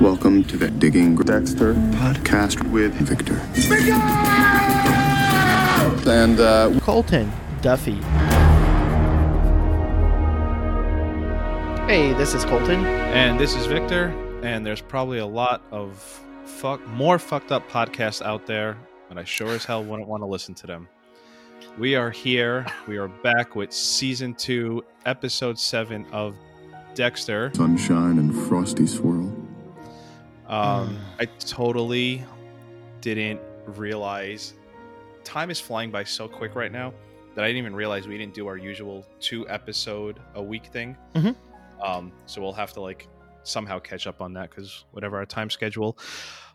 Welcome to the Digging Dexter podcast with Victor. And uh, Colton Duffy. Hey, this is Colton. And this is Victor, and there's probably a lot of fuck more fucked up podcasts out there, and I sure as hell wouldn't want to listen to them. We are here. We are back with season two, episode seven of Dexter. sunshine and frosty swirl. Um, I totally didn't realize time is flying by so quick right now that I didn't even realize we didn't do our usual two episode a week thing. Mhm. Um, so we'll have to like somehow catch up on that because whatever our time schedule.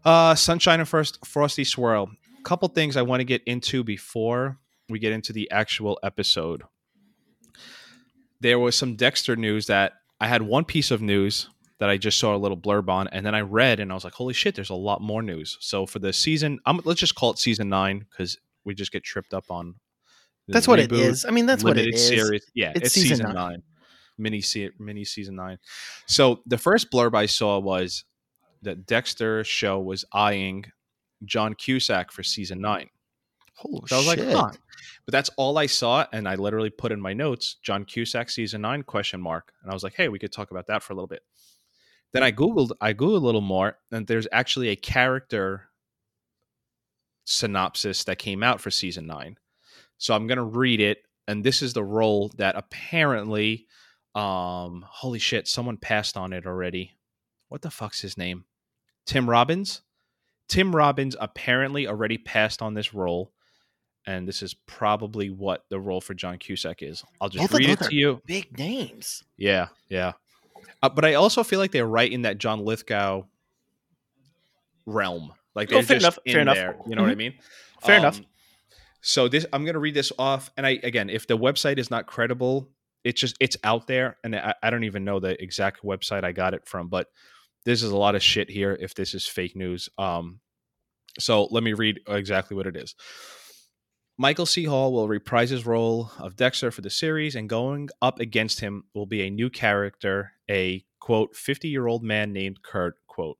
Uh, sunshine and first frosty swirl. A couple things I want to get into before we get into the actual episode. There was some Dexter news that I had one piece of news that I just saw a little blurb on, and then I read and I was like, "Holy shit!" There's a lot more news. So for the season, um, let's just call it season nine because we just get tripped up on. That's what it reboot, is. I mean, that's what it limited. Series. Yeah, It's it's, season season, nine. nine. Mini se- mini season nine. So the first blurb I saw was that Dexter show was eyeing John Cusack for season nine. Holy So I was shit. like, huh. But that's all I saw, and I literally put in my notes John Cusack season nine question mark, and I was like, hey, we could talk about that for a little bit. Then I googled, I googled a little more, and there's actually a character synopsis that came out for season nine. So I'm gonna read it, and this is the role that apparently, um, holy shit, someone passed on it already. What the fuck's his name? Tim Robbins. Tim Robbins apparently already passed on this role, and this is probably what the role for John Cusack is. I'll just Both read it to you. Big names. Yeah, yeah. Uh, but I also feel like they're right in that John Lithgow realm. Like Oh, they're fair just enough, in fair enough. there. You know what I mean? Um, Fair enough. So this, I'm going to read this off, and I again, if the website is not credible, it's just it's out there, and I, I don't even know the exact website I got it from, but this is a lot of shit here. If this is fake news, um, so let me read exactly what it is. Michael C. Hall will reprise his role of Dexter for the series, and going up against him will be a new character, a quote, 50 year old man named Kurt, quote.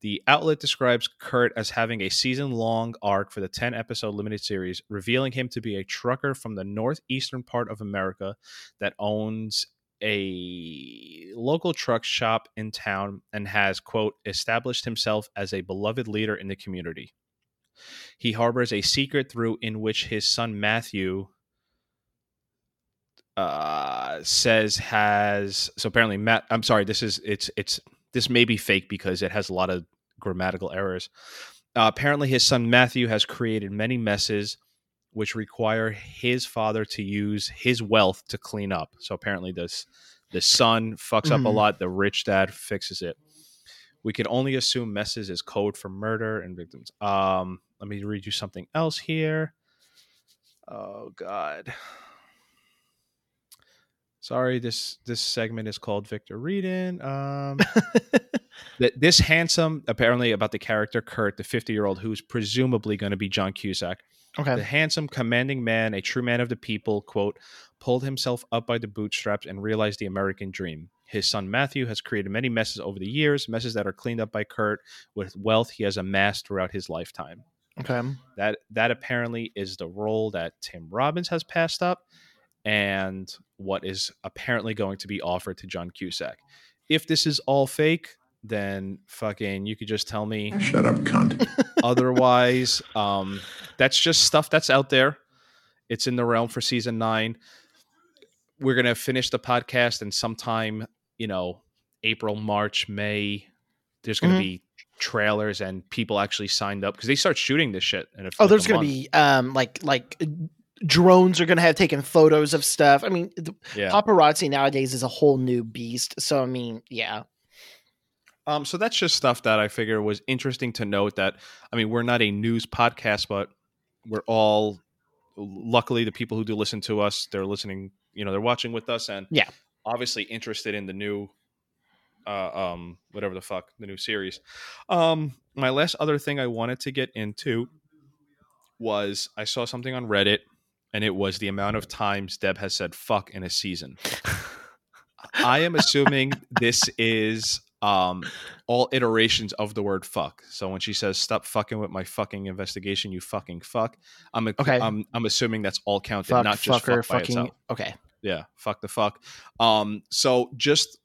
The outlet describes Kurt as having a season long arc for the 10 episode limited series, revealing him to be a trucker from the northeastern part of America that owns a local truck shop in town and has, quote, established himself as a beloved leader in the community. He harbors a secret through in which his son Matthew uh says has so apparently Matt I'm sorry this is it's it's this may be fake because it has a lot of grammatical errors. Uh, apparently his son Matthew has created many messes which require his father to use his wealth to clean up. So apparently this the son fucks up a Mhm. lot, the rich dad fixes it. We could only assume messes is code for murder and victims. Um, let me read you something else here. Oh God. Sorry, this this segment is called Victor Reading. Um, th- this handsome, apparently about the character Kurt, the 50 year old who's presumably going to be John Cusack. Okay. The handsome, commanding man, a true man of the people, quote, pulled himself up by the bootstraps and realized the American dream. His son Matthew has created many messes over the years, messes that are cleaned up by Kurt with wealth he has amassed throughout his lifetime. Okay. That that apparently is the role that Tim Robbins has passed up and what is apparently going to be offered to John Cusack. If this is all fake, then fucking you could just tell me Shut up, cunt. otherwise um that's just stuff that's out there it's in the realm for season nine we're gonna finish the podcast and sometime you know april march may there's gonna Mhm. be trailers and people actually signed up because they start shooting this shit in a, Oh, like there's gonna month. be um like like drones are gonna have taken photos of stuff. I mean, the yeah paparazzi nowadays is a whole new beast. So I mean, yeah. Um, so that's just stuff that I figure was interesting to note. That I mean, we're not a news podcast, but we're all luckily the people who do listen to us, they're listening. You know, they're watching with us, and Yeah. obviously interested in the new, uh, um, whatever the fuck the new series. Um, my last other thing I wanted to get into was I saw something on Reddit, and it was the amount of times Deb has said "fuck" in a season. I am assuming this is um, all iterations of the word fuck. So when she says "stop fucking with my fucking investigation," you fucking fuck. I'm Okay. I'm I'm assuming that's all counted, Fuck, not just fucker, fuck by fucking. itself. Okay. Yeah, fuck the fuck. Um, so just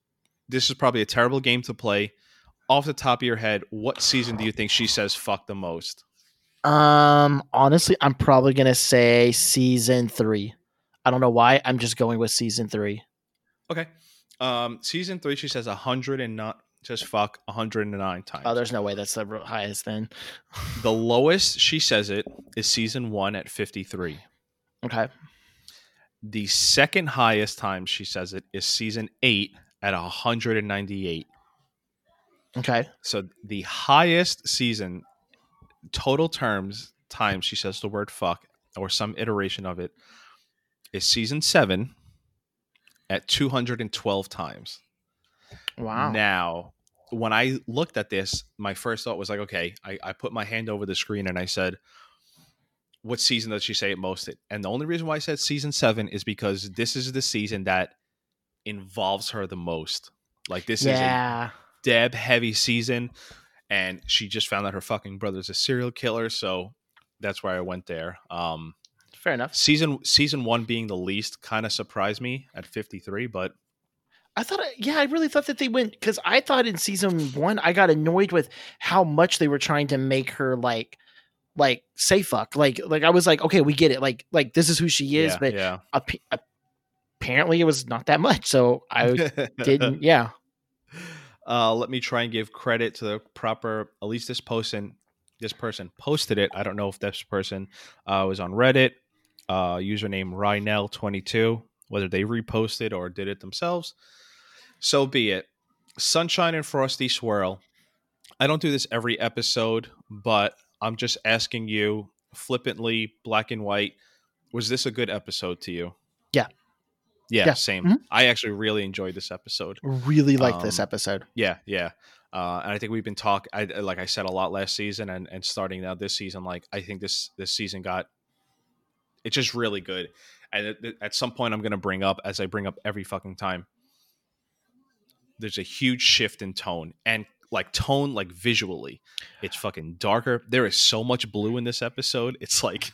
this is probably a terrible game to play. Off the top of your head, what season do you think she says fuck the most? Um, honestly, I'm probably gonna say season three. I don't know why. I'm just going with season three. Okay. Um, season three, she says a hundred and not just fuck a hundred and nine times. Oh, there's no way that's the highest then. the lowest she says it is season one at fifty three. Okay. The second highest time she says it is season eight at 198. Okay. So the highest season total terms times she says the word fuck or some iteration of it is season seven at 212 times. Wow. Now, when I looked at this, my first thought was like, okay, I, I put my hand over the screen and I said, what season does she say it most? And the only reason why I said season seven is because this is the season that involves her the most. Like this is a yeah. Deb heavy season, and she just found out her fucking brother's a serial killer, so that's why I went there. Um, Fair enough. season season one being the least kind of surprised me at 53, but I thought, yeah, I really thought that they went because I thought in season one I got annoyed with how much they were trying to make her like, like say fuck, like, like I was like, okay, we get it, like, like this is who she is, yeah, but yeah. ap- apparently it was not that much, so I didn't, yeah, uh, let me try and give credit to the proper. At least this person, this person posted it. I don't know if this person uh, was on Reddit. Uh, username Rynell22. Whether they reposted or did it themselves, so be it. Sunshine and Frosty Swirl. I don't do this every episode, but I'm just asking you flippantly, black and white. Was this a good episode to you? Yeah. Yeah, Yeah. same. Mhm. I actually really enjoyed this episode. really like this Um, episode. Yeah, yeah. Uh, and I think we've been talking. I like I said a lot last season, and and starting now this season. Like I think this this season got it's just really good. And at- some point, I'm going to bring up as I bring up every fucking time. There's a huge shift in tone and like tone, like visually, it's fucking darker. There is so much blue in this episode. It's like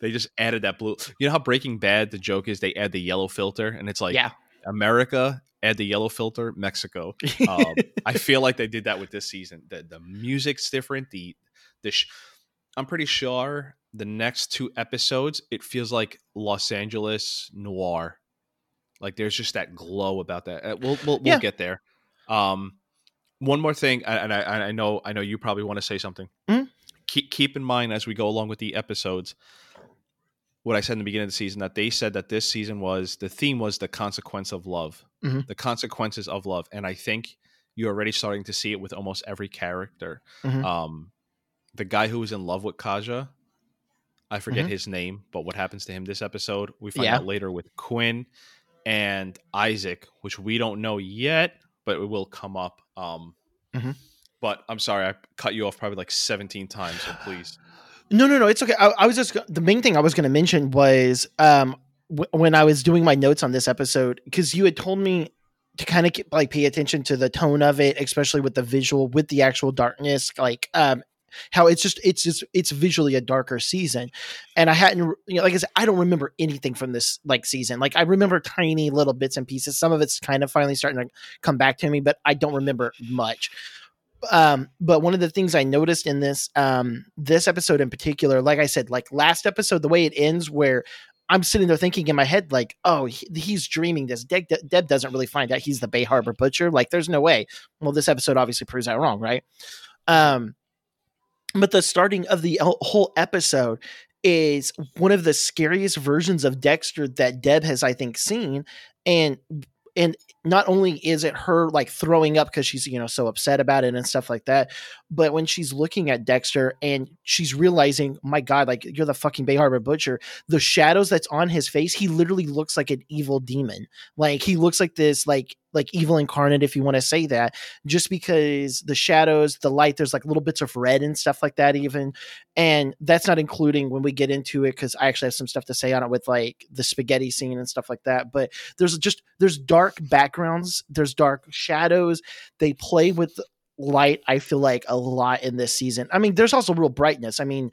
they just added that blue. You know how Breaking Bad, the joke is they add the yellow filter, and it's like yeah, America add the yellow filter, Mexico. Um, I feel like they did that with this season. The the music's different. The the sh- I'm pretty sure the next two episodes it feels like Los Angeles noir. Like there's just that glow about that. Uh, We'll we'll, we'll Yeah. get there. Um, one more thing, and I, I know I know you probably want to say something. Mhm. Keep keep in mind as we go along with the episodes. What I said in the beginning of the season that they said that this season was the theme was the consequence of love, Mhm. the consequences of love, and I think you're already starting to see it with almost every character. Mhm. Um, the guy who was in love with Kaja, I forget Mhm. his name, but what happens to him this episode, we find Yeah. out later with Quinn and Isaac, which we don't know yet, but it will come up. Um, Mhm. But I'm sorry, I cut you off probably like 17 times. So please, No, no, no. It's okay. I, I was just the main thing I was going to mention was um w- when I was doing my notes on this episode because you had told me to kind of like pay attention to the tone of it, especially with the visual, with the actual darkness, like um how it's just it's just it's visually a darker season, and I hadn't you know like I said I don't remember anything from this like season. Like I remember tiny little bits and pieces. Some of it's kind of finally starting to come back to me, but I don't remember much um but one of the things i noticed in this um this episode in particular like i said like last episode the way it ends where i'm sitting there thinking in my head like oh he, he's dreaming this. Deb, deb doesn't really find out he's the bay harbor butcher. Like there's no way. Well this episode obviously proves that wrong right? Um but the starting of the whole episode is one of the scariest versions of dexter that deb has i think seen. And and not only is it her like throwing up because she's you know so upset about it and stuff like that but when she's looking at dexter and she's realizing my god like you're the fucking bay harbor butcher the shadows that's on his face he literally looks like an evil demon. Like he looks like this like like evil incarnate if you want to say that just because the shadows the light there's like little bits of red and stuff like that even and that's not including when we get into it because i actually have some stuff to say on it with like the spaghetti scene and stuff like that but there's just there's dark backgrounds there's dark shadows they play with light i feel like a lot in this season. I mean there's also real brightness i mean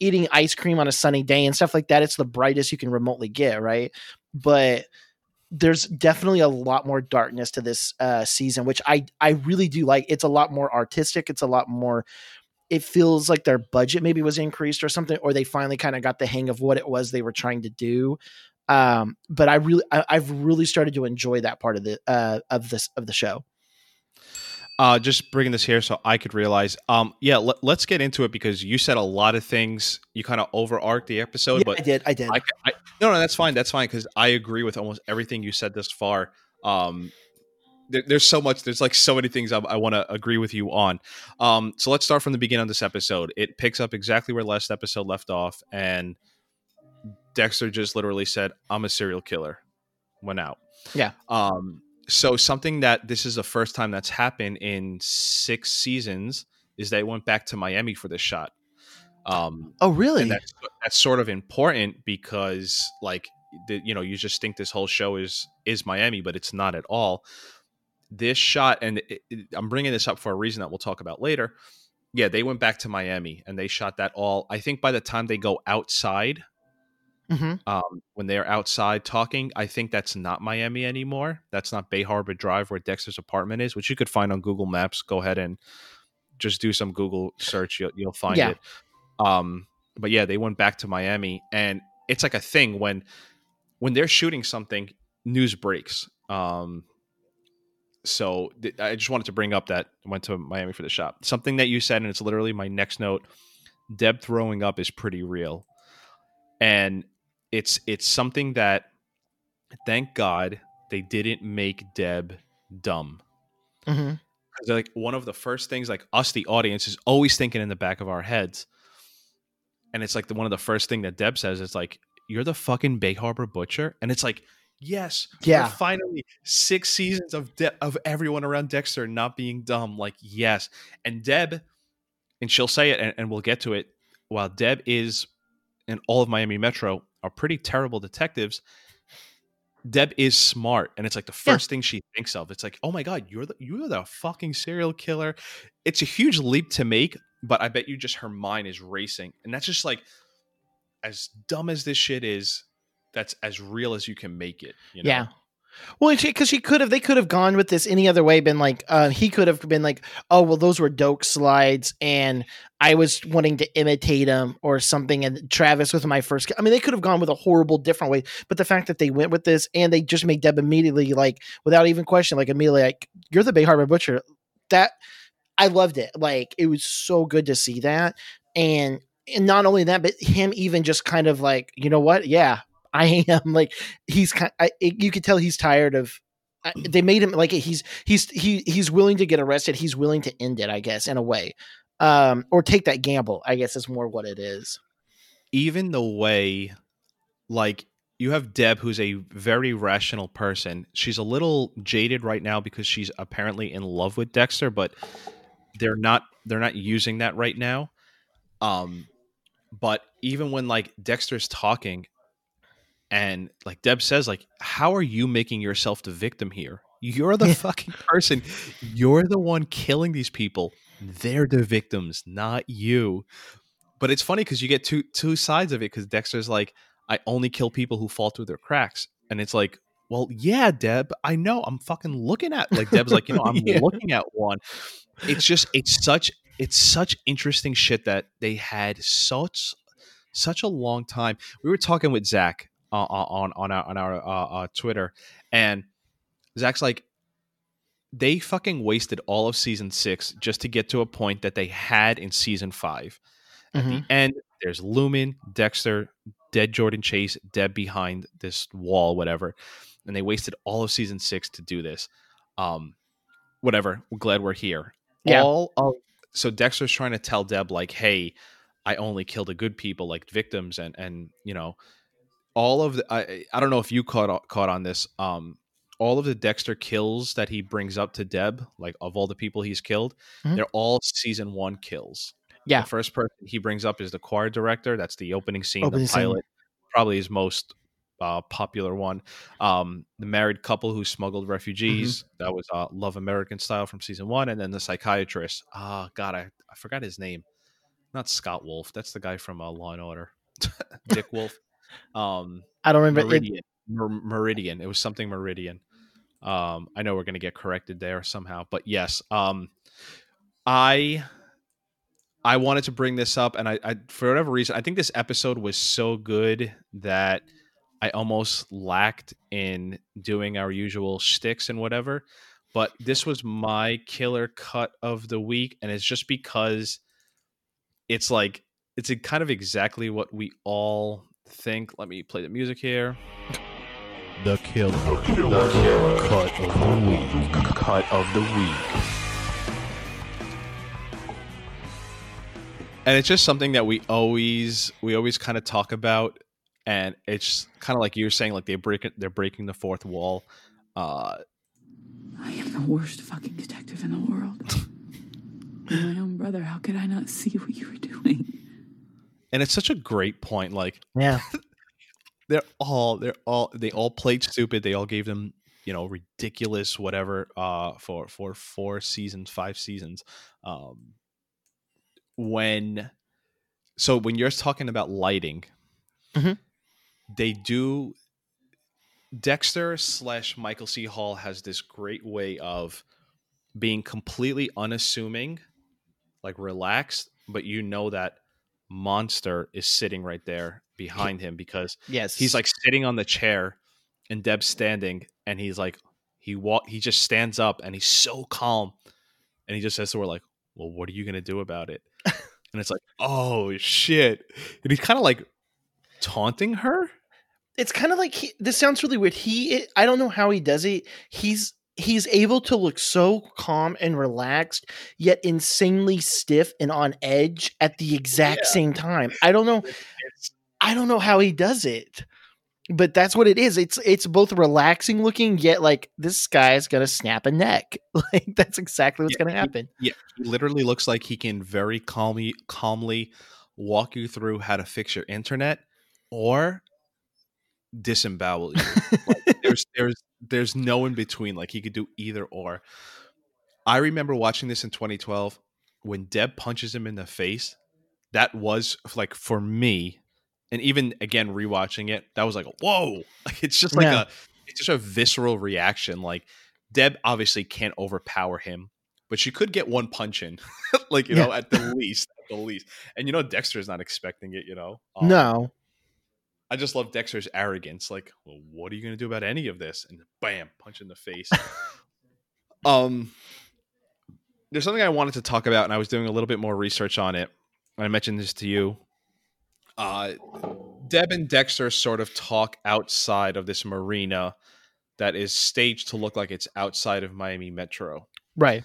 eating ice cream on a sunny day and stuff like that it's the brightest you can remotely get right? But there's definitely a lot more darkness to this uh, season, which I I really do like. It's a lot more artistic. It's a lot more. It feels like their budget maybe was increased or something, or they finally kind of got the hang of what it was they were trying to do. Um, but I really, I, have really started to enjoy that part of the uh, of this of the show. Uh, just bringing this here so I could realize. Um, yeah, l- let's get into it because you said a lot of things. You kind of over arc the episode, yeah, but I did, I did. I, I, no, no, that's fine. That's fine because I agree with almost everything you said this far. Um, there, there's so much. There's like so many things I, I want to agree with you on. Um, so let's start from the beginning of this episode. It picks up exactly where last episode left off, and Dexter just literally said, "I'm a serial killer." Went out. Yeah. Um, so something that this is the first time that's happened in six seasons is they went back to Miami for this shot. Um, oh, really? That's, that's sort of important because, like, the, you know, you just think this whole show is is Miami, but it's not at all. This shot, and it, it, I'm bringing this up for a reason that we'll talk about later. Yeah, they went back to Miami and they shot that all. I think by the time they go outside Mm-hmm. Um, when they're outside talking, I think that's not Miami anymore. That's not Bay Harbor Drive where Dexter's apartment is, which you could find on Google Maps. Go ahead and just do some Google search. You'll, you'll find Yeah. it. Um, but yeah, they went back to Miami, and it's like a thing when when they're shooting something, news breaks. Um, so th- I just wanted to bring up that I went to Miami for the shop. Something that you said, and it's literally my next note. Deb throwing up is pretty real, and it's it's something that thank God they didn't make Deb dumb. Mm-hmm. Like one of the first things, like us, the audience, is always thinking in the back of our heads, and it's like the one of the first thing that Deb says is like, "You're the fucking Bay Harbor butcher," and it's like, yes, Yeah. finally six seasons of De- of everyone around Dexter not being dumb, like yes, and Deb, and she'll say it, and, and we'll get to it. While Deb is, in all of Miami Metro are pretty terrible detectives. Deb is smart, and it's like the Yeah. first thing she thinks of. It's like, oh my god, you're the you're the fucking serial killer. It's a huge leap to make, but I bet you just her mind is racing, and that's just like as dumb as this shit is. That's as real as you can make it. You know? Yeah. Well, because she could have, they could have gone with this any other way. Been like, uh, he could have been like, oh, well, those were Doakes slides, and I was wanting to imitate him or something. And Travis with my first, I mean, they could have gone with a horrible different way. But the fact that they went with this and they just made Deb immediately like, without even question, like immediately like, you're the Bay Harbor Butcher. That I loved it. Like it was so good to see that, and and not only that, but him even just kind of like, you know what? Yeah, I am like he's kind. I, you could tell he's tired of. I, they made him like he's he's he he's willing to get arrested. He's willing to end it, I guess, in a way, um, or take that gamble. I guess is more what it is. even the way like you have Deb who's a very rational person. She's a little jaded right now because she's apparently in love with Dexter, but they're not they're not using that right now. Um but even when like Dexter's talking and like Deb says like how are you making yourself the victim here? You're the fucking person. You're the one killing these people. They're the victims, not you. But it's funny because you get two two sides of it because Dexter's like, I only kill people who fall through their cracks. And it's like, well, yeah, Deb, I know. I'm fucking looking at like Deb's like, you know, I'm Yeah. looking at one. It's just it's such it's such interesting shit that they had such such a long time. We were talking with Zach uh, on on our on our uh, uh, Twitter, and Zach's like, they fucking wasted all of season six just to get to a point that they had in season five. At Mhm. the end, there's Lumen, Dexter, dead Jordan Chase, Deb behind this wall, whatever. And they wasted all of season six to do this. Um, whatever. We're glad we're here. Yeah. All of so Dexter's trying to tell Deb like, hey, I only kill the good people, like victims, and and you know, all of the I I don't know if you caught caught on this. Um, all of the Dexter kills that he brings up to Deb, like of all the people he's killed, Mhm. they're all season one kills. Yeah. The first person he brings up is the choir director. That's the opening scene, Opening the scene. pilot, probably his most uh, popular one. Um, the married couple who smuggled refugees. Mm-hmm. That was uh, Love American Style from season one, and then the psychiatrist. Ah, God, I, I forgot his name. Not Scott Wolf. That's the guy from uh, Law and Order. Dick Wolf. Um, I don't remember. It, Meridian. Mer- Meridian. It was something Meridian. Um, I know we're going to get corrected there somehow, but yes. Um, I I wanted to bring this up, and I, I for whatever reason, I think this episode was so good that I almost lacked in doing our usual sticks and whatever. But this was my killer cut of the week, and it's just because it's like it's a kind of exactly what we all think. Let me play the music here. The killer. The killer. Cut of the week. Cut of the week. and it's just something that we always we always kind of talk about and it's kind of like you were saying like they break it they're breaking the fourth wall uh I am the worst fucking detective in the world. My own brother. How could I not see what you were doing? And it's such a great point like yeah. they're all they're all they all played stupid they all gave them you know ridiculous whatever uh for for four seasons five seasons um when so when you're talking about lighting Mhm. they do dexter slash michael c hall has this great way of being completely unassuming like relaxed but you know that monster is sitting right there behind him because Yes. he's like sitting on the chair and Deb's standing and he's like he walk he just stands up and he's so calm and he just says to her like well what are you gonna do about it and it's like oh shit and he's kind of like taunting her it's kind of like he, this sounds really weird. He, I don't know how he does it. He's he's able to look so calm and relaxed, yet insanely stiff and on edge at the exact Yeah. same time. I don't know. I don't know how he does it, but that's what it is. It's it's both relaxing looking, yet like this guy's gonna snap a neck. Like that's exactly what's Yeah, gonna he- happen. yeah he literally looks like he can very calmly calmly walk you through how to fix your internet or disembowel you Like, there's there's there's no in between. Like he could do either or. I remember watching this in 2012 when Deb punches him in the face. That was like for me, and even again rewatching it, that was like whoa! Like it's just like Yeah. a it's just a visceral reaction. Like Deb obviously can't overpower him, but she could get one punch in, like you know at the least, at the least. And you know Dexter's not expecting it. You know, Um, no, I just love Dexter's arrogance. Like, well, what are you going to do about any of this? And bam, punch in the face. um, there's something I wanted to talk about, and I was doing a little bit more research on it. I mentioned this to you. Uh, Deb and Dexter sort of talk outside of this marina that is staged to look like it's outside of Miami Metro. right.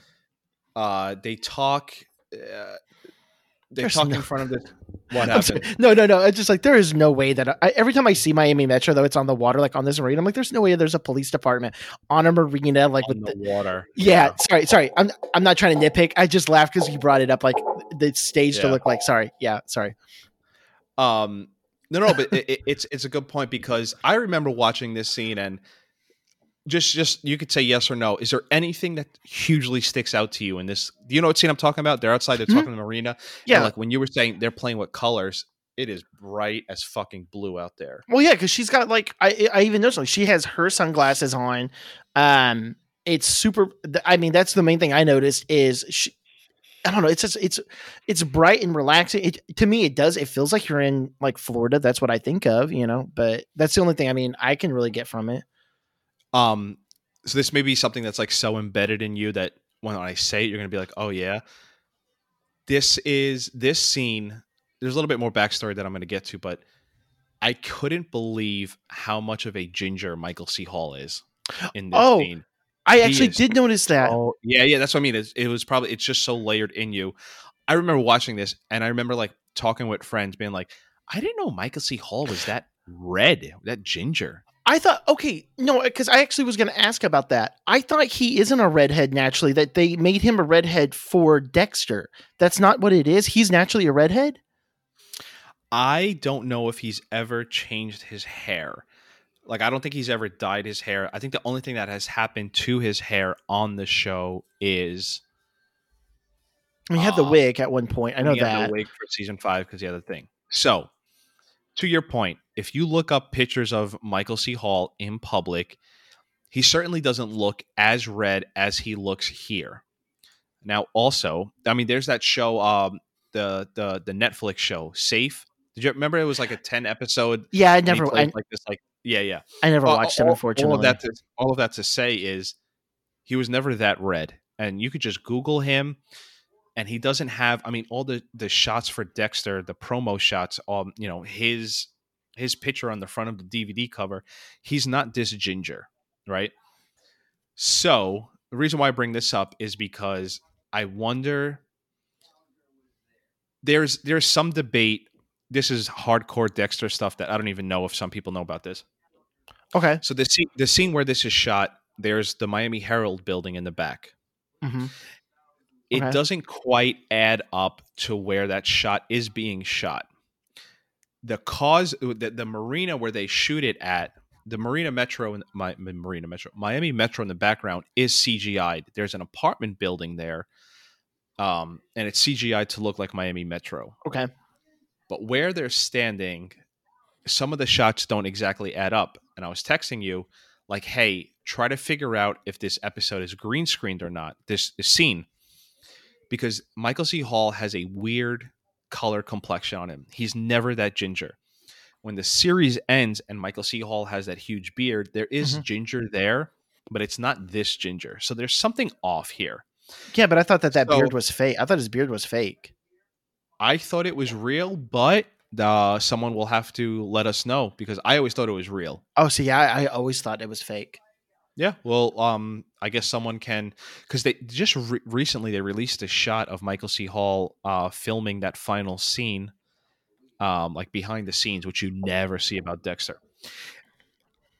Uh, they talk. Uh, they There's talk no- in front of this. What happened? No, no, no. It's just like there is no way that I, every time I see Miami Metro, though, it's on the water, like on this marina. I'm like, there's no way there's a police department on a marina, like On with the the. water. Yeah, sorry, sorry. I'm I'm not trying to nitpick. I just laughed because you brought it up, like the stage to look like. Sorry, yeah, sorry. Um, no, no, but it- it's it's a good point because I remember watching this scene and just just you could say yes or no. Is there anything that hugely sticks out to you in this? Do you know what scene I'm talking about? They're outside. They're Mhm. talking to Marina. Yeah. like when you were saying they're playing with colors, it is bright as fucking blue out there. Well, yeah, because she's got like I I even noticed like she has her sunglasses on. Um, it's super. I mean, that's the main thing I noticed is she. I don't know. It's just it's it's bright and relaxing. It to me, it does. It feels like you're in like Florida. That's what I think of, you know. But that's the only thing I mean I can really get from it. Um, so this may be something that's like so embedded in you that when I say it, you're gonna be like, oh yeah. This is this scene. There's a little bit more backstory that I'm gonna get to, but I couldn't believe how much of a ginger Michael C. Hall is in this Oh, scene. I actually is did notice that. Oh, yeah, yeah, that's what I mean. It's, it was probably it's just so layered in you. I remember watching this, and I remember like talking with friends, being like, "I didn't know Michael C. Hall was that red, that ginger." I thought, okay, no, because I actually was going to ask about that. I thought he isn't a redhead naturally, that they made him a redhead for Dexter. That's not what it is. He's naturally a redhead? I don't know if he's ever changed his hair. Like, I don't think he's ever dyed his hair. I think the only thing that has happened to his hair on the show is He had the Uh, wig at one point. I know that. the wig for season five because he had the thing. So, to your point, if you look up pictures of Michael C. Hall in public, he certainly doesn't look as red as he looks here. Now, also, I mean, there's that show, um, the the the Netflix show, Safe. Did you remember it was like a ten episode? Yeah, I never, I, like this, like yeah, yeah. I never All- watched all- unfortunately. All of that to all of that to say is he was never that red, and you could just Google him, and he doesn't have. I mean, all the the shots for Dexter, the promo shots, um, you know, his his picture on the front of the DVD cover, he's not this ginger, right? So the reason why I bring this up is because I wonder. There's there's some debate. This is hardcore Dexter stuff that I don't even know if some people know about this. okay. So the scene, the scene where this is shot, there's the Miami Herald building in the back. hmm It Okay. doesn't quite add up to where that shot is being shot. The cause, the, the marina where they shoot it at, the Marina Metro, in my Marina Metro, Miami Metro in the background is CGI. There's an apartment building there, um, and it's CGI to look like Miami Metro. Okay. but where they're standing, some of the shots don't exactly add up. And I was texting you, like, hey, try to figure out if this episode is green screened or not, this, this scene. Because Michael C. Hall has a weird color complexion on him. He's never that ginger. When the series ends and Michael C. Hall has that huge beard, there is Mhm. ginger there, but it's not this ginger. So there's something off here. Yeah, but I thought that that So- beard was fake. I thought his beard was fake. I thought it was real, but uh, someone will have to let us know because I always thought it was real. Oh, see, I, I always thought it was fake. Yeah, well, um, I guess someone can because they just re- recently they released a shot of Michael C. Hall uh, filming that final scene, um, like behind the scenes, which you never see about Dexter.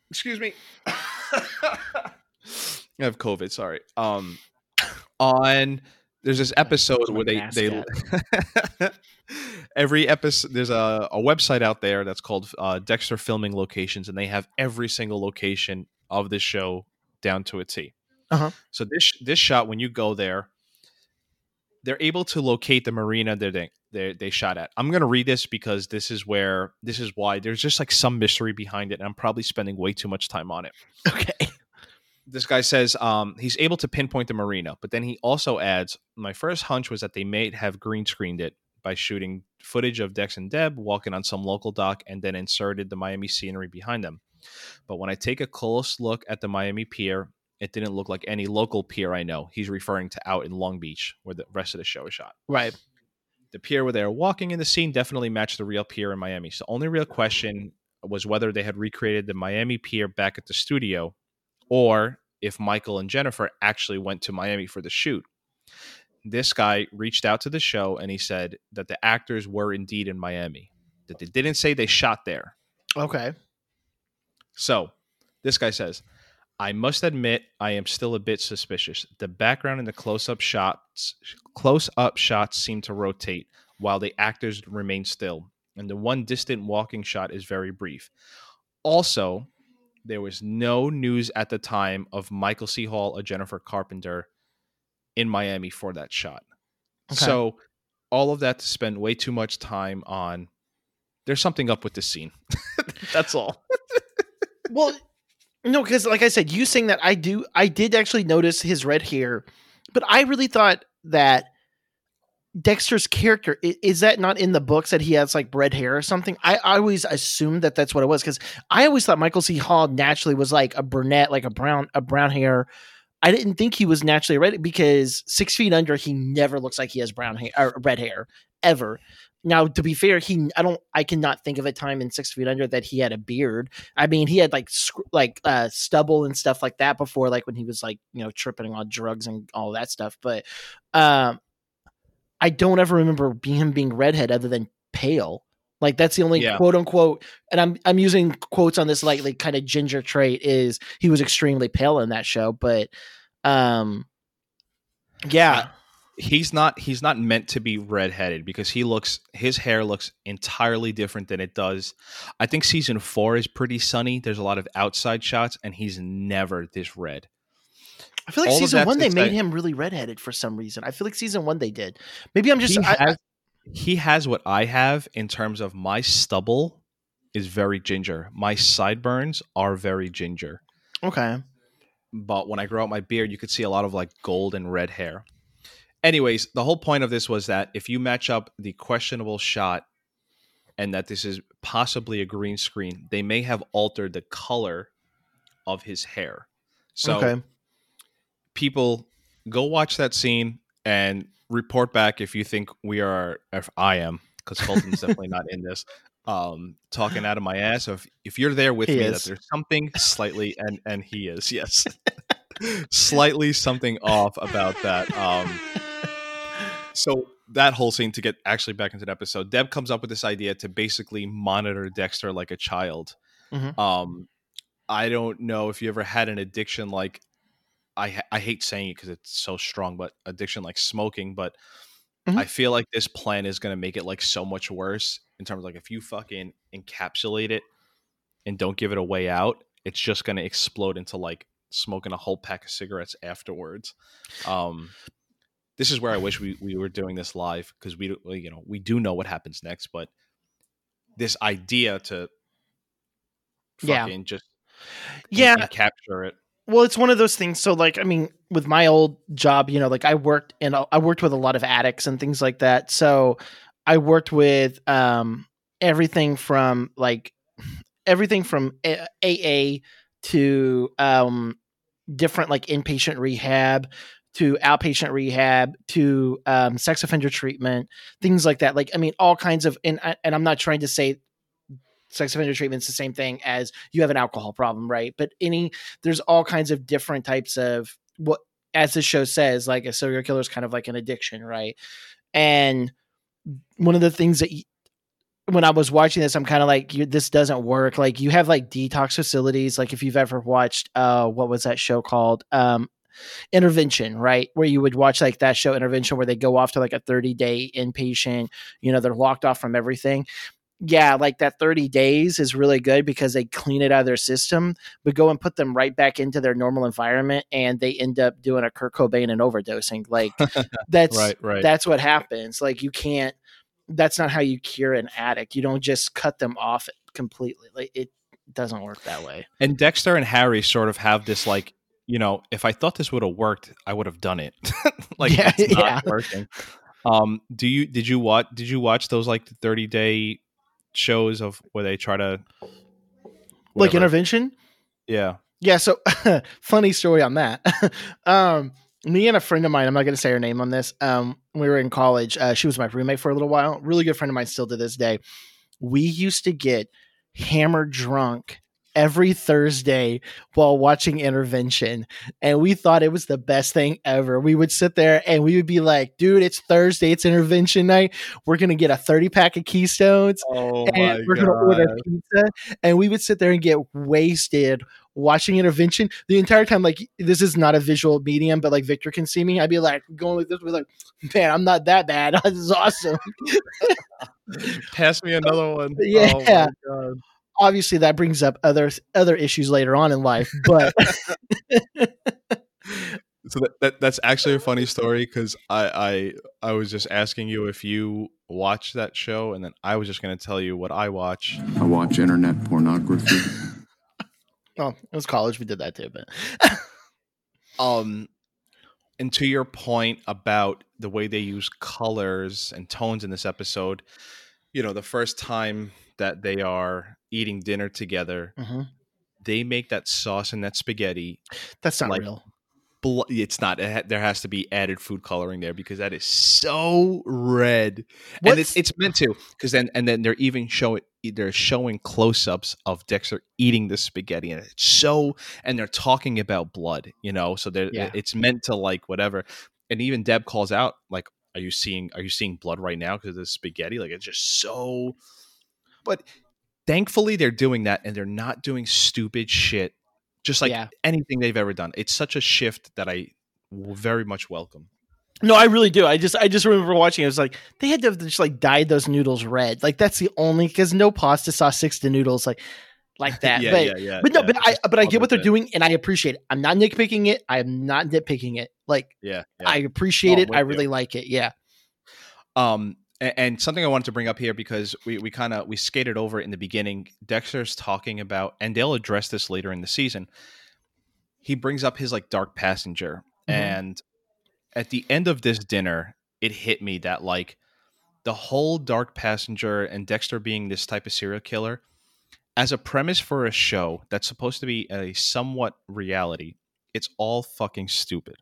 Excuse me, I have COVID. Sorry. Um, on there's this episode where they they every episode there's a, a website out there that's called uh, Dexter Filming Locations, and they have every single location of this show down to a T. Uh-huh. So this this shot, when you go there, they're able to locate the marina that they they they shot at. I'm gonna read this because this is where this is why there's just like some mystery behind it, and I'm probably spending way too much time on it Okay. this guy says um, he's able to pinpoint the marina, but then he also adds, "My first hunch was that they may have green screened it by shooting footage of Dex and Deb walking on some local dock and then inserted the Miami scenery behind them. But when I take a close look at the Miami pier, it didn't look like any local pier I know. He's referring to out in Long Beach, where the rest of the show is shot. Right. The pier where they were walking in the scene definitely matched the real pier in Miami. So the only real question was whether they had recreated the Miami pier back at the studio or if Michael and Jennifer actually went to Miami for the shoot. This guy reached out to the show and he said that the actors were indeed in Miami. That they didn't say they shot there. Okay. So, this guy says, I must admit I am still a bit suspicious. The background in the close-up shots close-up shots seem to rotate while the actors remain still, and the one distant walking shot is very brief. Also, there was no news at the time of Michael C. Hall or Jennifer Carpenter in Miami for that shot. Okay. So, all of that to spend way too much time on there's something up with this scene. That's all. Well, no, because like I said, you saying that I do, I did actually notice his red hair, but I really thought that Dexter's character is that not in the books that he has like red hair or something. I, I always assumed that that's what it was because I always thought Michael C. Hall naturally was like a brunette, like a brown, a brown hair. I didn't think he was naturally red because Six Feet Under, he never looks like he has brown hair or red hair ever. Now, to be fair, he I don't I cannot think of a time in Six Feet Under that he had a beard. I mean, he had like sc- like uh, stubble and stuff like that before, like when he was like you know tripping on drugs and all that stuff. But um, I don't ever remember him being redhead other than pale. Like that's the only Yeah. quote unquote, and I'm I'm using quotes on this like like kind of ginger trait is he was extremely pale in that show, but um, yeah, he's not he's not meant to be redheaded because he looks his hair looks entirely different than it does. I think season four is pretty sunny. There's a lot of outside shots, and he's never this red. I feel like all season one they made him really redheaded for some reason. I feel like season one they did. Maybe I'm just he, I, I- he has what I have in terms of my stubble is very ginger. My sideburns are very ginger. okay. but when I grow out my beard, you could see a lot of like gold and red hair. Anyways, the whole point of this was that if you match up the questionable shot and that this is possibly a green screen, they may have altered the color of his hair. So okay. people go watch that scene and report back if you think we are if I am because Colton's definitely not in this um talking out of my ass or if, if you're there with He me is. that there's something slightly and and he is yes slightly something off about that um so that whole scene to get actually back into the episode deb comes up with this idea to basically monitor dexter like a child Mhm. um i don't know if you ever had an addiction like i i hate saying it because it's so strong but addiction like smoking but Mhm. i feel like this plan is going to make it like so much worse in terms of like if you fucking encapsulate it and don't give it a way out it's just going to explode into like smoking a whole pack of cigarettes afterwards um this is where I wish we, we were doing this live because we you know we do know what happens next, but this idea to Yeah. fucking just Yeah, capture it. well it's one of those things so like i mean with my old job you know like i worked and I worked with a lot of addicts and things like that so i worked with um everything from like everything from aa to um different like inpatient rehab to outpatient rehab to um, sex offender treatment things like that. Like i mean all kinds of and, I- and i'm not trying to say sex offender treatment's the same thing as you have an alcohol problem right? But any there's all kinds of different types of what as the show says like a serial killer is kind of like an addiction right? And one of the things that when i was watching this i'm kind of like you, this doesn't work like you have like detox facilities like if you've ever watched uh what was that show called um intervention right where you would watch like that show intervention where they go off to like a 30 day inpatient you know they're locked off from everything yeah, like that 30 days is really good because they clean it out of their system, but go and put them right back into their normal environment and they end up doing a Kurt Cobain and overdosing. Like that's Right, right. that's what happens. Like you can't that's not how you cure an addict. You don't just cut them off completely. Like it doesn't work that way. and Dexter and Harry sort of have this like, you know, if I thought this would have worked, I would have done it. like Yeah, it's not yeah. working. Um, do you did you watch did you watch those like the 30 day shows of where they try to Like intervention? Yeah. Yeah, so funny story on that. um, me and a friend of mine, I'm not going to say her name on this. Um, we were in college. Uh, she was my roommate for a little while. Really good friend of mine still to this day. We used to get hammered drunk every Thursday while watching intervention. And we thought it was the best thing ever. We would sit there and we would be like, dude, it's Thursday, it's intervention night. We're going to get a 30 pack of Keystones Oh and we're gonna order pizza, and we would sit there and get wasted watching intervention the entire time. Like this is not a visual medium, but like Victor can see me. I'd be like going like this, be like, man, I'm not that bad. this is awesome. Pass me another one. Yeah. Oh my God. Obviously, that brings up other other issues later on in life, but So that, that that's actually a funny story because I, I I was just asking you if you watched that show, and then I was just going to tell you what I watch. I watch internet pornography. Well, it was college. We did that too, but Um, and to your point about the way they use colors and tones in this episode, you know, the first time that they are eating dinner together, Mhm. they make that sauce and that spaghetti. that's not Like- real. Bl- it's not. It ha- there has to be added food coloring there because that is so red, and it's it's meant to because then and then they're even showing they're showing close ups of Dexter eating the spaghetti, and it's so and they're talking about blood, you know. So they're, Yeah. it's meant to like whatever, and even Deb calls out like, "Are you seeing Are you seeing blood right now because of the spaghetti? Like it's just so." But thankfully, they're doing that, and they're not doing stupid shit, just like Yeah. anything they've ever done. It's such a shift that I very much welcome. No, I really do. I just I just remember watching. It was like they had to have just like dyed those noodles red. Like that's the only because no pasta sauce sticks to noodles like like that. yeah, but, yeah, yeah. but no, yeah, but I but I get what they're doing and I appreciate it. I'm not nitpicking it. I am not nitpicking it. Like Yeah, yeah. I appreciate it. I with you. really like it. Yeah. Um, and, something I wanted to bring up here because we we kind of we skated over it in the beginning. Dexter's talking about, and they'll address this later in the season. He brings up his like dark passenger, Mhm. and at the end of this dinner, it hit me that like the whole dark passenger and Dexter being this type of serial killer as a premise for a show that's supposed to be a somewhat reality. It's all fucking stupid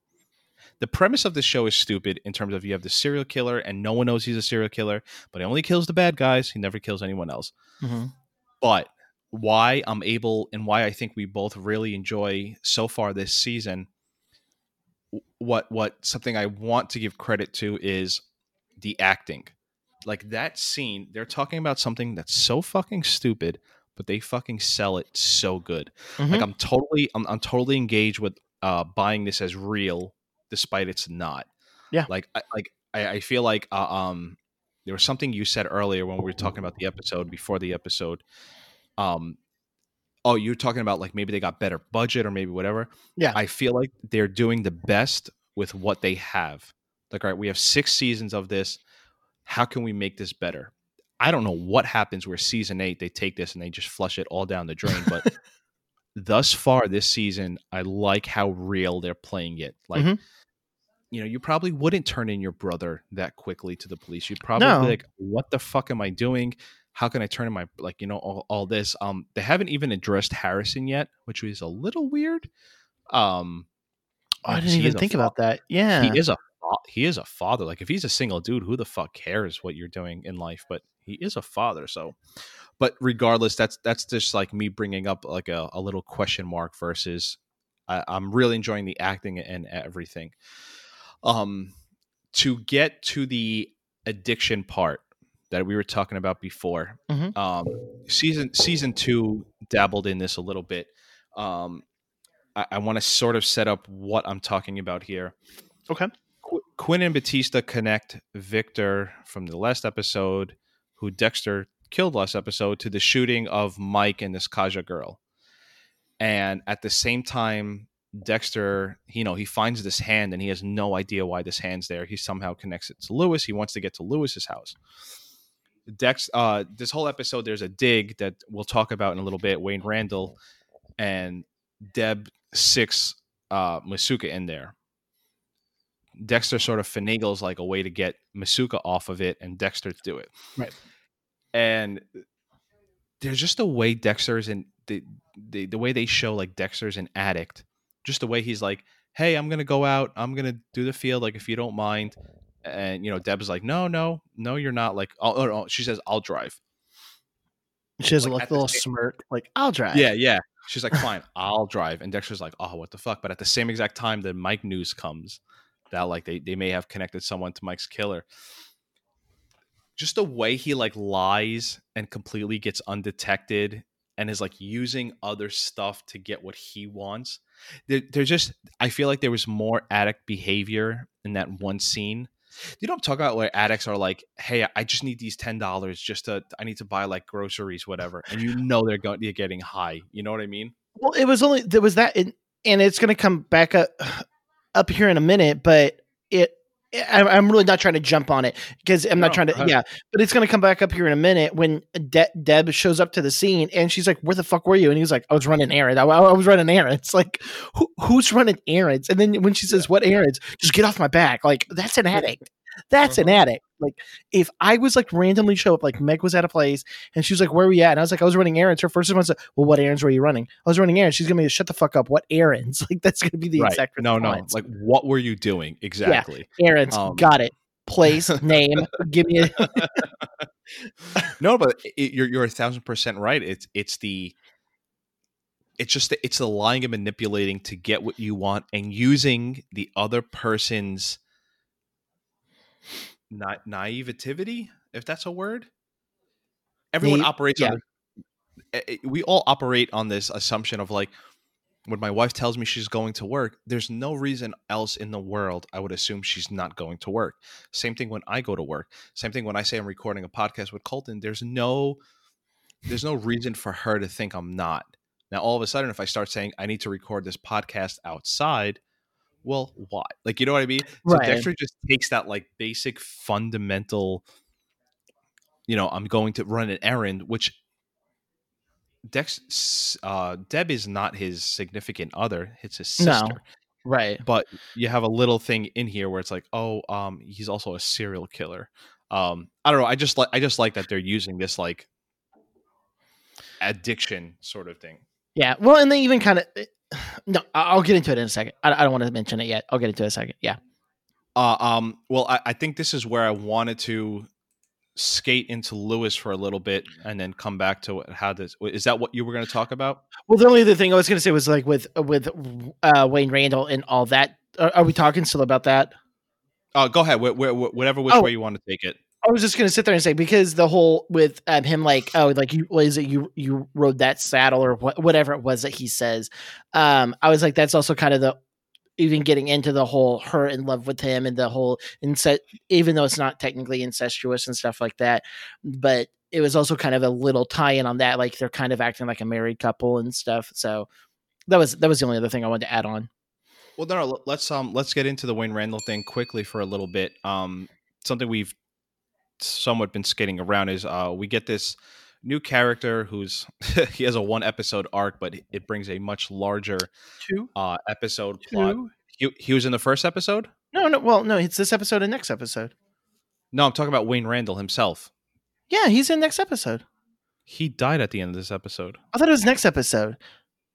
the premise of the show is stupid in terms of you have the serial killer and no one knows he's a serial killer, but he only kills the bad guys. He never kills anyone else. Mm-hmm. But why I'm able and why I think we both really enjoy so far this season, what what something I want to give credit to is the acting. Like that scene, they're talking about something that's so fucking stupid, but they fucking sell it so good. Like Mhm. I'm totally I'm, I'm totally engaged with uh buying this as real despite it's not. Yeah. Like I like I, I feel like uh, um there was something you said earlier when we were talking about the episode before the episode. Um oh you're talking about like maybe they got better budget or maybe whatever. Yeah. I feel like they're doing the best with what they have. Like all right, we have six seasons of this. How can we make this better? I don't know what happens where season eight they take this and they just flush it all down the drain, but thus far this season, I like how real they're playing it. Like, Mhm. you know, you probably wouldn't turn in your brother that quickly to the police. You'd probably No. be like, "What the fuck am I doing? How can I turn in my like, you know, all, all this?" Um, they haven't even addressed Harrison yet, which is a little weird. Um, Oh, I didn't even think about that. Yeah. He is a he is a father. Like, if he's a single dude, who the fuck cares what you're doing in life? But he is a father, so. But regardless, that's that's just like me bringing up like a, a little question mark versus I, I'm really enjoying the acting and everything. Um, to get to the addiction part that we were talking about before, Mhm. um, season season two dabbled in this a little bit. Um, I, I want to sort of set up what I'm talking about here. Okay. Qu- Quinn and Batista connect Victor from the last episode, who Dexter killed last episode, to the shooting of Mike and this Kaja girl. And at the same time, Dexter, you know, he finds this hand and he has no idea why this hand's there. He somehow connects it to Louis. He wants to get to Louis's house. Dex, uh, this whole episode, there's a dig that we'll talk about in a little bit. Wayne Randall and Deb Six uh, Masuka in there. Dexter sort of finagles like a way to get Masuka off of it, and Dexter to do it. Right. And there's just a way Dexter's in the, the the way they show like Dexter's an addict. Just the way he's like, "Hey, I'm gonna go out. I'm gonna do the field. Like, if you don't mind." And you know, Deb's like, "No, no, no, you're not." Like, oh, she says, "I'll drive." She has like, a like, at the little smirk, like I'll drive. Yeah, yeah. She's like, fine, I'll drive. And Dexter's like, oh, what the fuck? But at the same exact time, the Mike news comes that like they, they may have connected someone to Mike's killer. Just the way he like lies and completely gets undetected and is like using other stuff to get what he wants. There, there's just I feel like there was more addict behavior in that one scene. You I'm talking about where addicts are like, hey, I just need these ten dollars just to I need to buy like groceries, whatever. And you know they're going they're getting high. You know what I mean? Well, it was only there was that, and, and it's going to come back up up here in a minute, but it. I'm I'm really not trying to jump on it because I'm No, not trying to. Yeah, but it's going to come back up here in a minute when De- Deb shows up to the scene and she's like, "Where the fuck were you?" And he's like, "I was running errands. I, I was running errands." Like, who, who's running errands? And then when she says, "What errands?" Just get off my back. Like, that's an addict. That's an Uh-huh. addict. Like, if I was like randomly show up, like Meg was at a place and she was like, "Where are you at?" And I was like, "I was running errands." Her first response, was, "Well, what errands were you running?" I was running errands. She's gonna be, "Shut the fuck up." What errands? Like, that's gonna be the right. exact response. No, no. Like what were you doing exactly? errands. um, Got it. Place, name. Give me a no, but it, you're you're a thousand percent right. It's it's the it's just the, it's the lying and manipulating to get what you want and using the other person's na- naivety, if that's a word. everyone operates yeah. on eh, eh, we all operate on this assumption of like when my wife tells me she's going to work there's no reason else in the world i would assume she's not going to work same thing when i go to work same thing when i say i'm recording a podcast with colton there's no there's no reason for her to think i'm not now all of a sudden if i start saying i need to record this podcast outside well why like you know what i mean so Right. dexter just takes that like basic fundamental you know i'm going to run an errand which dex uh deb is not his significant other it's his No. sister Right. but you have a little thing in here where it's like oh um he's also a serial killer um i don't know i just like i just like that they're using this like addiction sort of thing Yeah. Well, and they even kind of. No, I'll get into it in a second. I, I don't want to mention it yet. I'll get into it in a second. Yeah. Uh, um, well, I, I think this is where I wanted to skate into Louis for a little bit and then come back to how this is that what you were going to talk about? Well, the only other thing I was going to say was like with with uh, Wayne Randall and all that. Are, are we talking still about that? Uh, go ahead, wh- wh- whatever which Oh. way you want to take it. I was just gonna sit there and say because the whole with um, him like oh like you what is it you you rode that saddle or what, whatever it was that he says, um I was like that's also kind of the even getting into the whole her in love with him and the whole incest even though it's not technically incestuous and stuff like that, but it was also kind of a little tie in on that like they're kind of acting like a married couple and stuff. So that was that was the only other thing I wanted to add on. Well, no, let's um let's get into the Wayne Randall thing quickly for a little bit. Um, something we've somewhat been skating around is uh we get this new character who's he has a one episode arc, but it brings a much larger Two, uh episode plot. He, he was in the first episode. No, no, well, no, it's this episode and next episode. No, I'm talking about Wayne Randall himself. Yeah, he's in next episode. He died at the end of this episode. I thought it was next episode.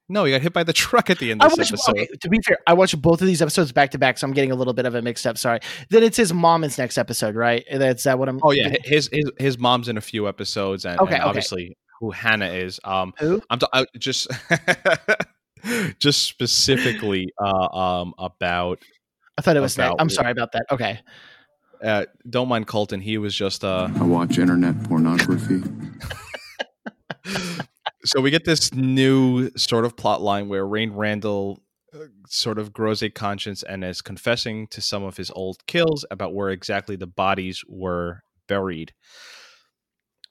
No, he got hit by the truck at the end I of this watched, episode. okay, to be fair, I watched both of these episodes back to back, so I'm getting a little bit of it mixed up. Sorry. Then it's his mom in next episode, right? That's that what I'm. Oh yeah, his his his mom's in a few episodes, and, Okay, and okay. obviously who Hannah is. Um, Who? I'm t- I just just specifically uh, um about. I thought it was. Next. about- I'm sorry about that. Okay. Uh, don't mind Colton. He was just uh. I watch internet pornography. so we get this new sort of plot line where Wayne Randall uh, sort of grows a conscience and is confessing to some of his old kills about where exactly the bodies were buried.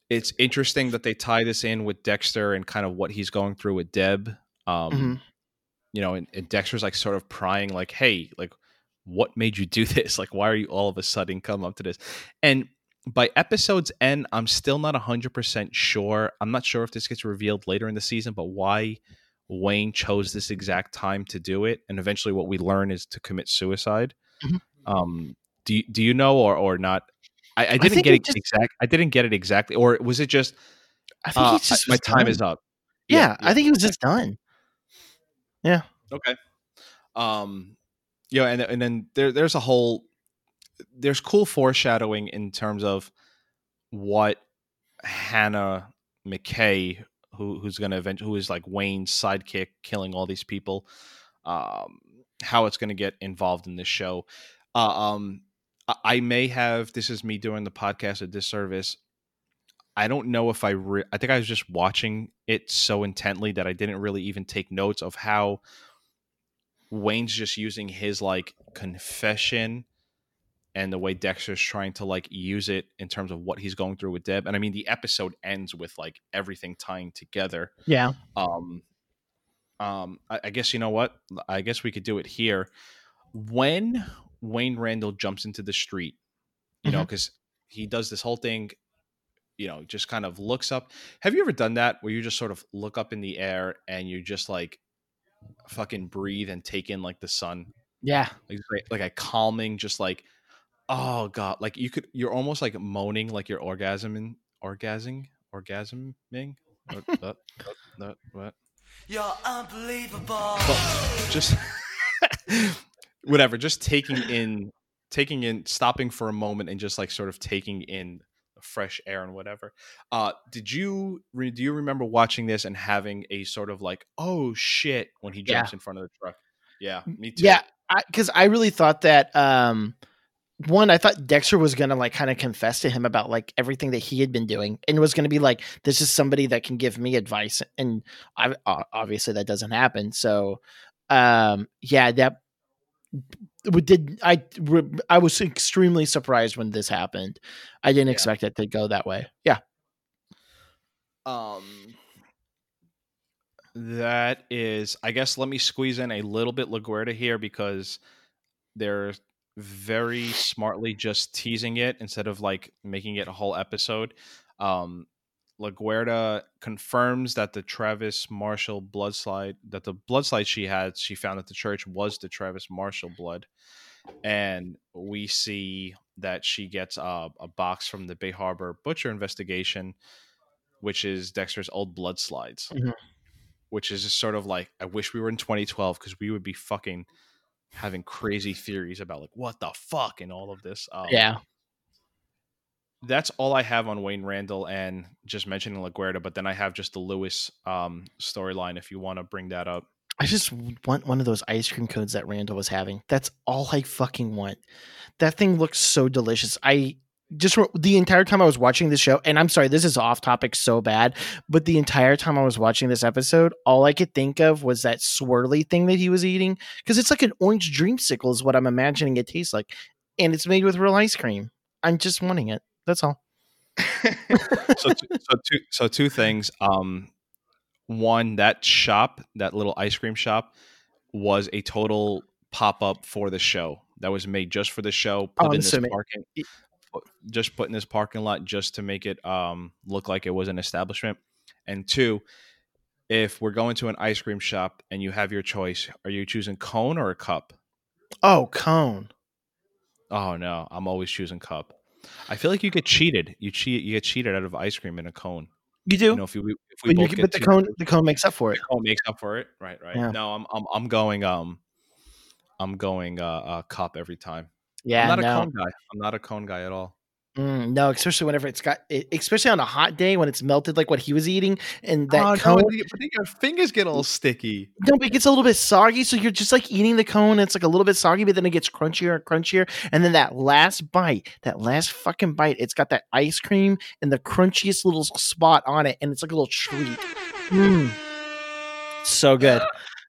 It's interesting that they tie this in with Dexter and kind of what he's going through with Deb. Um, Mhm. You know, and, and Dexter's like sort of prying, like, "Hey, like, what made you do this? Like, why are you all of a sudden come up to this?" And by episode's end, I'm still not 100% sure. I'm not sure if this gets revealed later in the season, but why Wayne chose this exact time to do it. And eventually, what we learn is to commit suicide. Mhm. Um, do, you- do you know or, or not? I, I didn't think get it just- exact. I didn't get it exactly. Or was it just, I think uh, just my time done. is up? Yeah, I think he was just done. Yeah. Okay. Um, you know, and and then there there's a whole there's cool foreshadowing in terms of what Hannah McKay, who who's gonna event who is like Wayne's sidekick, killing all these people, um, how it's gonna get involved in this show. Uh, um, I- I may have this is me doing the podcast a disservice. I don't know if I re- I think I was just watching it so intently that I didn't really even take notes of how Wayne's just using his like confession and the way Dexter's trying to like use it in terms of what he's going through with Deb. And I mean the episode ends with like everything tying together. Yeah. Um um I, I guess you know what? I guess we could do it here. When Wayne Randall jumps into the street, you know, because he does this whole thing, you know, just kind of looks up. Have you ever done that where you just sort of look up in the air and you just like fucking breathe and take in like the sun? Yeah. Like- like a calming, just like oh god, like you could you're almost like moaning like you're orgasming orgasming orgasming? What, what, what, what? You're unbelievable. But just whatever just taking in taking in stopping for a moment and just like sort of taking in fresh air and whatever. Uh did you re- do you remember watching this and having a sort of like oh shit when he jumps in front of the truck? Yeah me too. Yeah, because I, really thought that um, one, I thought Dexter was gonna like kind of confess to him about like everything that he had been doing, and was gonna be like, "This is somebody that can give me advice," and I, o- obviously that doesn't happen. So, um, yeah, that did I I was extremely surprised when this happened. I didn't Yeah. expect it to go that way. Yeah, Um, that is, I guess. Let me squeeze in a little bit LaGuardia here because they're very smartly just teasing it instead of like making it a whole episode. Um, LaGuardia confirms that the Travis Marshall blood slide, that the blood slide she had, she found at the church was the Travis Marshall blood. And we see that she gets uh, a box from the Bay Harbor Butcher investigation, which is Dexter's old blood slides, Mhm. which is just sort of like, I wish we were in 2012 because we would be fucking having crazy theories about like what the fuck and all of this. Um, yeah. that's all I have on Wayne Randall and just mentioning LaGuardia, but then I have just the Louis um, storyline if you want to bring that up. I just want one of those ice cream cones that Randall was having. That's all I fucking want. That thing looks so delicious. I just the entire time I was watching this show, and I'm sorry, this is off topic so bad, but the entire time I was watching this episode, all I could think of was that swirly thing that he was eating because it's like an orange dreamsicle, is what I'm imagining it tastes like, and it's made with real ice cream. I'm just wanting it. That's all. so, two, so two, so two things. Um, one, that shop, that little ice cream shop, was a total pop up for the show. That was made just for the show. Put Oh, in this assuming- parking, just put in this parking lot just to make it um look like it was an establishment. And two, if we're going to an ice cream shop and you have your choice, are you choosing cone or a cup? Oh, cone. Oh no, I'm always choosing cup. I feel like you get cheated. You cheat. You get cheated out of ice cream in a cone. You do, You know, if we if we but, you, but the two- cone the cone makes up for it. cone makes up for it. Right, right. Yeah. No, I'm I'm I'm going um I'm going uh, uh cup every time. Yeah, I'm not no. a cone guy. I'm not a cone guy at all. Mm, no, especially whenever it's got, it, especially on a hot day when it's melted like what he was eating, and that oh, cone. no, then your fingers get all sticky. No, but it gets a little bit soggy, so you're just like eating the cone. It's like a little bit soggy, but then it gets crunchier and crunchier. And then that last bite, that last fucking bite, it's got that ice cream and the crunchiest little spot on it, and it's like a little treat. Mm. So good,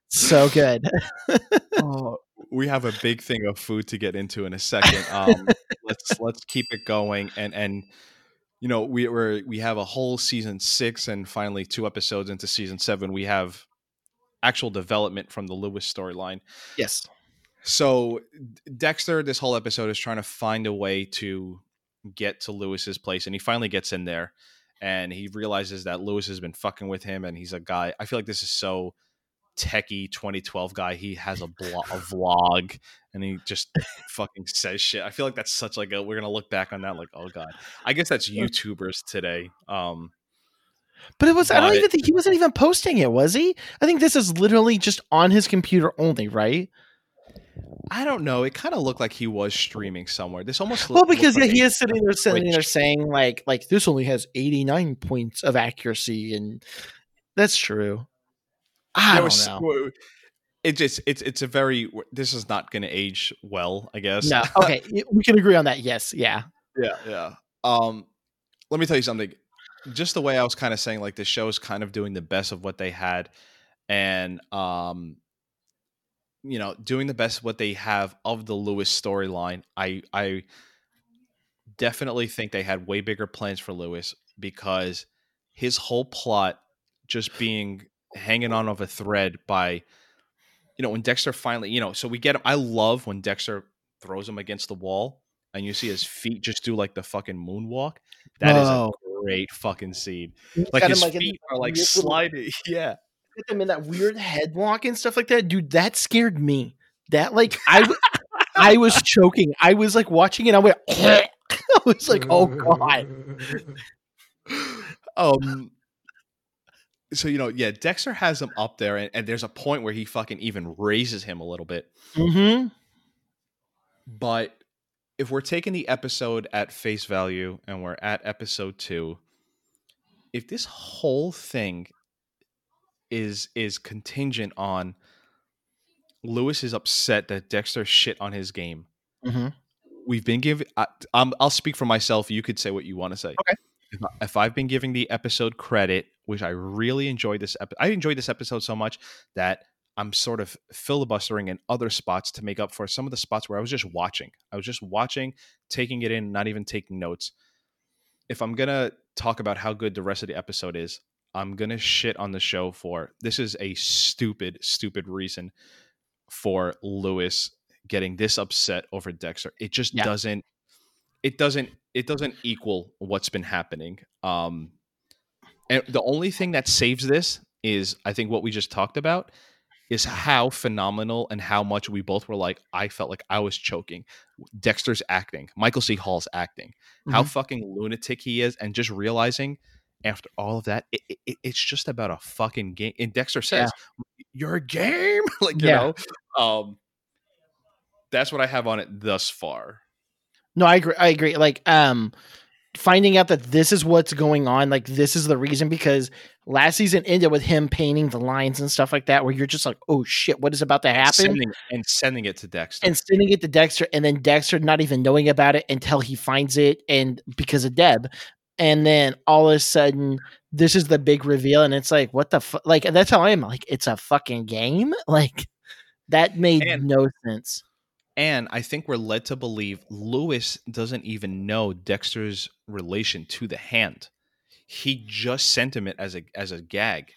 so good. oh, we have a big thing of food to get into in a second. Um, let's let's keep it going and and you know we were we have a whole season six and finally two episodes into season seven. We have actual development from the Louis storyline. Yes. So Dexter, this whole episode is trying to find a way to get to Louis's place, and he finally gets in there, and he realizes that Louis has been fucking with him, and he's a guy. I feel like this is so techie 2012 guy. He has a, blo- a vlog, and he just fucking says shit. I feel like that's such like a. We're gonna look back on that like, oh god. I guess that's YouTubers today. Um, But it was, I don't But- even think he wasn't even posting it, was he? I think this is literally just on his computer only, right? I don't know. It kind of looked like he was streaming somewhere. This almost Well, because yeah, like he is sitting there sitting there saying like like this only has 89 points of accuracy and that's true. I there don't was- know. It just it's it's a very this is not going to age well, I guess. No. Okay, we can agree on that. Yes. Yeah. yeah, yeah. Um, let me tell you something. Just the way I was kind of saying, like the show is kind of doing the best of what they had, and um, you know, doing the best of what they have of the Louis storyline. I I definitely think they had way bigger plans for Louis because his whole plot just being hanging on of a thread by you know when Dexter finally you know so we get him I love when Dexter throws him against the wall and you see his feet just do like the fucking moonwalk That is a great fucking scene He's like his him, in feet are like sliding yeah Get them in that weird headlock and stuff like that, dude. That scared me. That like I I was choking. I was like watching it. I went. I was like, oh god. um so you know yeah Dexter has him up there and, and there's a point where he fucking even raises him a little bit Mm-hmm. But if we're taking the episode at face value and we're at episode two, if this whole thing is is contingent on Louis is upset that Dexter shit on his game, Mm-hmm. we've been giving. I'll speak for myself. You could say what you want to say. Okay. If, I- if I've been giving the episode credit, which I really enjoyed this episode, I enjoyed this episode so much that I'm sort of filibustering in other spots to make up for some of the spots where I was just watching. I was just watching, taking it in, not even taking notes. If I'm gonna talk about how good the rest of the episode is, I'm gonna shit on the show for this is a stupid, stupid reason for Louis getting this upset over Dexter. It just Yeah. doesn't it doesn't it doesn't equal what's been happening. Um and the only thing that saves this is I think what we just talked about is how phenomenal and how much we both were like I felt like I was choking. Dexter's acting, Michael C. Hall's acting, how Mhm. fucking lunatic he is, and just realizing after all of that, it, it, it's just about a fucking game. And Dexter says, "Your game," like you Yeah. know. Um, that's what I have on it thus far. No, I agree. I agree. Like, um, finding out that this is what's going on, like this is the reason because last season ended with him painting the lines and stuff like that, where you're just like, oh shit, what is about to happen? Sending, and sending it to Dexter. and sending it to Dexter, and then Dexter not even knowing about it until he finds it, and because of Deb, and then all of a sudden, this is the big reveal, and it's like, what the fuck? Like that's how I am. Like it's a fucking game. Like that made And- no sense. And I think we're led to believe Louis doesn't even know Dexter's relation to the hand. He just sent him it as a as a gag.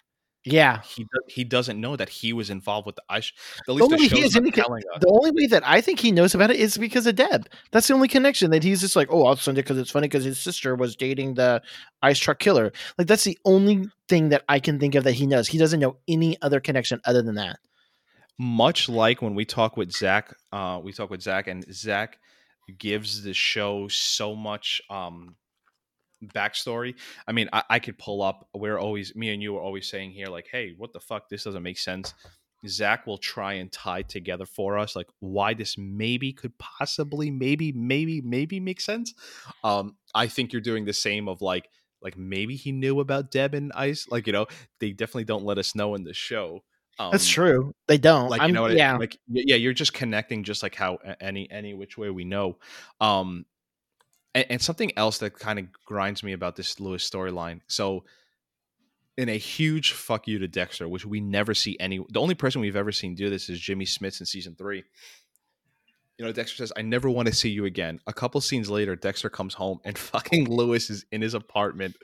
Yeah. He he doesn't know that he was involved with the ice. At The only the he show's has not any telling us. the only way that I think he knows about it is because of Deb. That's the only connection that he's just like, oh, I'll send it because it's funny because his sister was dating the ice truck killer. Like that's the only thing that I can think of that he knows. He doesn't know any other connection other than that. Much like when we talk with Zach, uh, we talk with Zach, and Zach gives the show so much um, backstory. I mean, I, I could pull up. We're always me and you are always saying here, like, "Hey, what the fuck? This doesn't make sense." Zach will try and tie together for us, like why this maybe could possibly, maybe, maybe, maybe make sense. Um, I think you're doing the same of like, like maybe he knew about Deb and Ice. Like you know, they definitely don't let us know in the show. Um, That's true. They don't. like I'm, you know what yeah. Like yeah you're just connecting just like how any any which way we know um and, and something else that kind of grinds me about this louis storyline so in a huge fuck you to dexter which we never see any the only person we've ever seen do this is jimmy smits in season three you know dexter says i never want to see you again a couple scenes later dexter comes home and fucking louis is in his apartment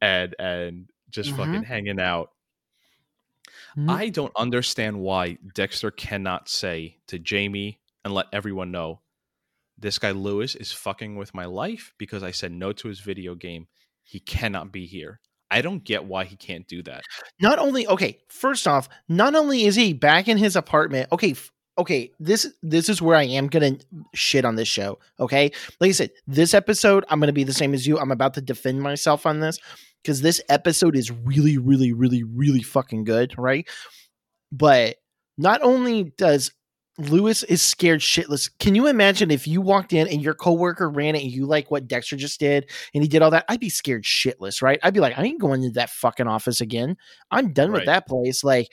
and and just Mhm. fucking hanging out Mhm. I don't understand why Dexter cannot say to Jamie and let everyone know this guy Louis is fucking with my life because I said no to his video game. He cannot be here. I don't get why he can't do that. not only okay first off not only is he back in his apartment okay f- okay this this is where i am gonna shit on this show okay like i said this episode i'm gonna be the same as you i'm about to defend myself on this because this episode is really really really really fucking good right but not only does Louis is scared shitless. Can you imagine if you walked in and your coworker ran it and you like what Dexter just did and he did all that? I'd be scared shitless, right? I'd be like, I ain't going to that fucking office again. I'm done with that place. Like,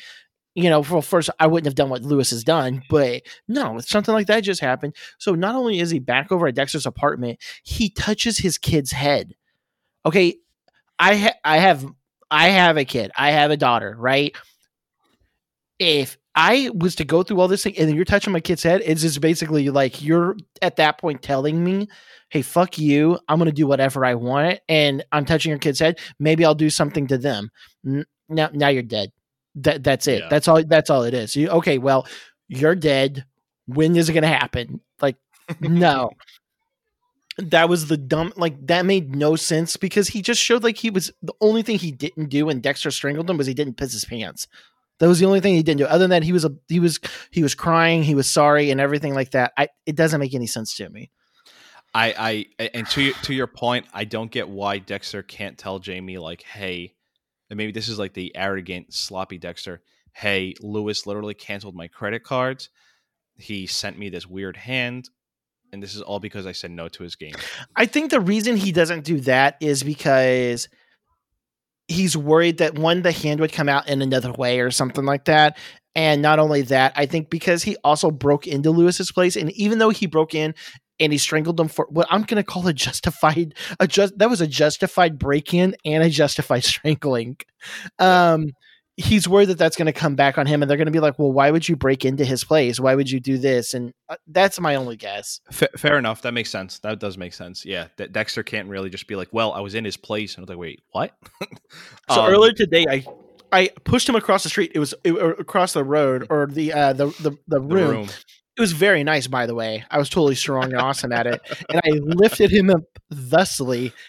you know, well, first I wouldn't have done what Louis has done, but no, something like that just happened. So not only is he back over at Dexter's apartment, he touches his kid's head. Okay, I ha- I have I have a kid. I have a daughter, right? If I was to go through all this thing and you're touching my kid's head, it's just basically like you're at that point telling me, hey, fuck you. I'm to do whatever I want. And I'm touching your kid's head. Maybe I'll do something to them. Now, now you're dead. That, that's it. Yeah. That's all. That's all it is. You, okay, well, you're dead. When is it going to happen? Like, no. that was the dumb like that made no sense because he just showed like he was the only thing he didn't do when Dexter strangled him was he didn't piss his pants. That was the only thing he didn't do. Other than that, he was a he was he was crying, he was sorry, and everything like that. I it doesn't make any sense to me. I, I and to your, to your point, I don't get why Dexter can't tell Jamie like, hey, and maybe this is like the arrogant, sloppy Dexter. Hey, Louis literally canceled my credit cards. He sent me this weird hand, and this is all because I said no to his game. I think the reason he doesn't do that is because he's worried that one, the hand would come out in another way or something like that. And not only that, I think because he also broke into Louis's place, and even though he broke in and he strangled them for what I'm going to call a justified a just that was a justified break in and a justified strangling. Um, he's worried that that's going to come back on him, and they're going to be like, "Well, why would you break into his place? Why would you do this?" And uh, that's my only guess. Fa fair enough. That makes sense. That does make sense. Yeah, De- Dexter can't really just be like, "Well, I was in his place," and I was like, "Wait, what?" So Um, earlier today, I I pushed him across the street. It was it, across the road or the uh the the, the, the room. It was very nice, by the way. I was totally strong and awesome at it, and I lifted him up thusly.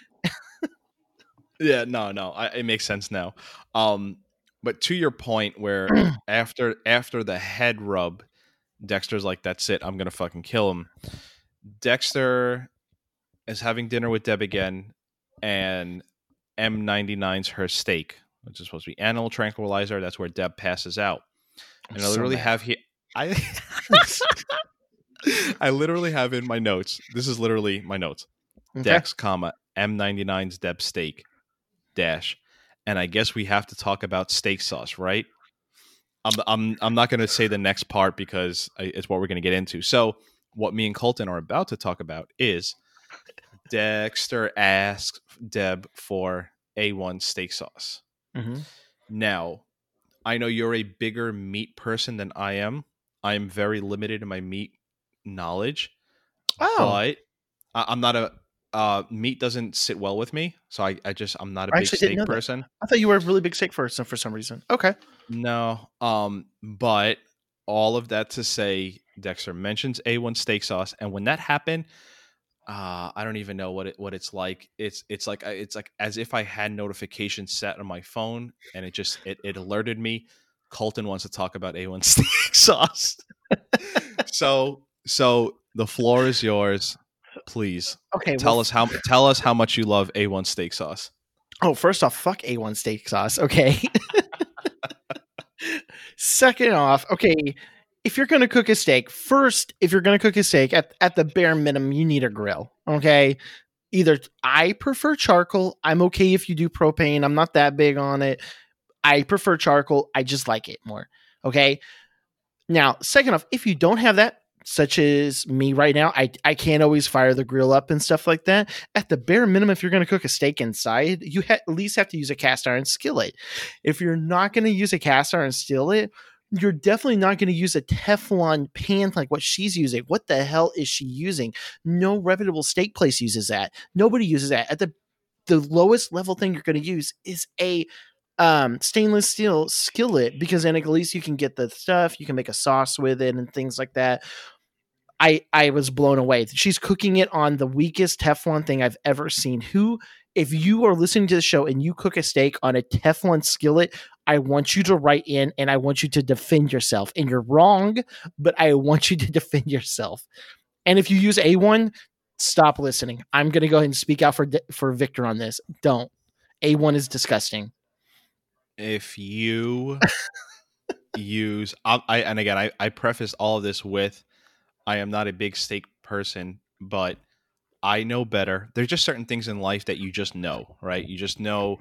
Yeah, no, no, I, it makes sense now. Um, but to your point, where after after the head rub, Dexter's like, "That's it, I'm gonna fucking kill him." Dexter is having dinner with Deb again, and M99's her steak, which is supposed to be animal tranquilizer. That's where Deb passes out. And I So literally mad. have here, I, I literally have in my notes. This is literally my notes. Okay. Dex, comma M99's Deb steak dash, and I guess we have to talk about steak sauce, right? I'm I'm I'm not going to say the next part because I, it's what we're going to get into. So, what me and Colton are about to talk about is Dexter asks Deb for A1 steak sauce. Mhm. Now, I know you're a bigger meat person than I am. I am very limited in my meat knowledge Oh, but I, I'm not a uh, meat doesn't sit well with me, so I, I just I'm not a I big steak know that. person. I thought you were a really big steak person for some reason. Okay. No, um, but all of that to say, Dexter mentions A1 steak sauce, and when that happened, uh, I don't even know what it what it's like. It's it's like uh, it's like as if I had notifications set on my phone, and it just it, it alerted me. Colton wants to talk about A1 steak sauce. so so the floor is yours. Please Okay. tell well, us how tell us how much you love A1 steak sauce. Oh, first off, fuck A1 steak sauce. Okay. Second off, okay, if you're going to cook a steak, first, if you're going to cook a steak, at, at the bare minimum, you need a grill. Okay. Either I prefer charcoal. I'm okay if you do propane. I'm not that big on it. I prefer charcoal. I just like it more. Okay. Now, second off, if you don't have that, such as me right now, I, I can't always fire the grill up and stuff like that at the bare minimum, if you're going to cook a steak inside, you ha- at least have to use a cast iron skillet. If you're not going to use a cast iron skillet, you're definitely not going to use a Teflon pan like what she's using. What the hell is she using? No reputable steak place uses that. Nobody uses that. At the the lowest level thing you're going to use is a um, stainless steel skillet because then at least you can get the stuff. You can make a sauce with it and things like that. I I was blown away. She's cooking it on the weakest Teflon thing I've ever seen. Who, if you are listening to the show and you cook a steak on a Teflon skillet, I want you to write in and I want you to defend yourself. And you're wrong, but I want you to defend yourself. And if you use A1, stop listening. I'm going to go ahead and speak out for for Victor on this. Don't. A1 is disgusting. If you use I, I and again I, I preface all of this with I am not a big steak person, but I know better. There's just certain things in life that you just know, right? You just know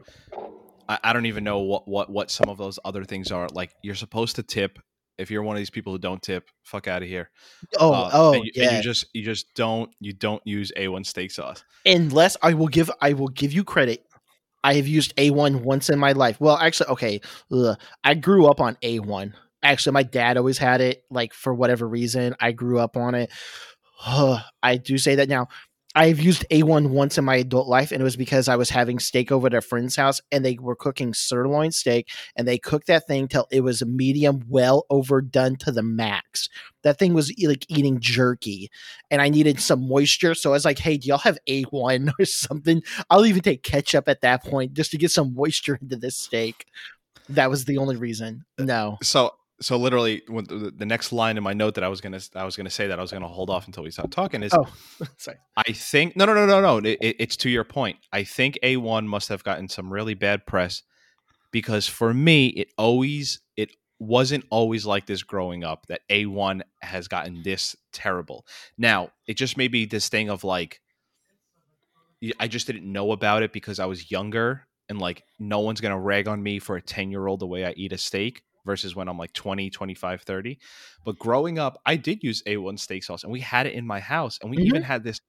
I, I don't even know what, what what some of those other things are. Like you're supposed to tip. If you're one of these people who don't tip, fuck out of here. Oh, Uh, oh, and you, yeah. and you just you just don't you don't use A1 steak sauce. unless I will give I will give you credit. I have used A1 once in my life. Well, actually, okay, ugh, I grew up on A1. Actually, my dad always had it. Like for whatever reason, I grew up on it. I do say that now. I've used A1 once in my adult life, and it was because I was having steak over at a friend's house, and they were cooking sirloin steak, and they cooked that thing till it was medium, well overdone to the max. That thing was like eating jerky, and I needed some moisture. So I was like, "Hey, do y'all have A1 or something?" I'll even take ketchup at that point just to get some moisture into this steak. That was the only reason. Uh, no. so so literally when the, the next line in my note that I was gonna I was gonna say that I was gonna hold off until we start talking is Oh, sorry. I think no no no no no it, it- it's to your point. I think A1 must have gotten some really bad press because for me it always it wasn't always like this growing up that A1 has gotten this terrible. Now, it just may be this thing of like I just didn't know about it because I was younger and like no one's going to rag on me for a 10-year-old the way I eat a steak versus when I'm like 20, 25, 30. But growing up, I did use A1 steak sauce and we had it in my house. And we even had this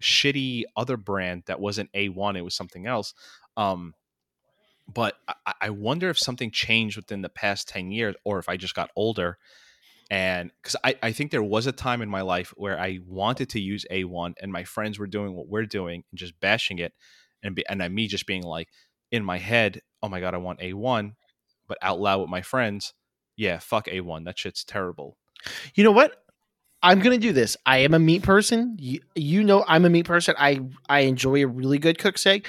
shitty other brand that wasn't A1, it was something else. Um, but I, I wonder if something changed within the past 10 years or if I just got older. And because I, I think there was a time in my life where I wanted to use A1 and my friends were doing what we're doing and just bashing it. And, be, and I, me just being like in my head, oh my God, I want A1. But out loud with my friends, yeah, fuck A1. That shit's terrible. You know what? I'm gonna do this. I am a meat person. You, you know, I'm a meat person. I I enjoy a really good cooked steak.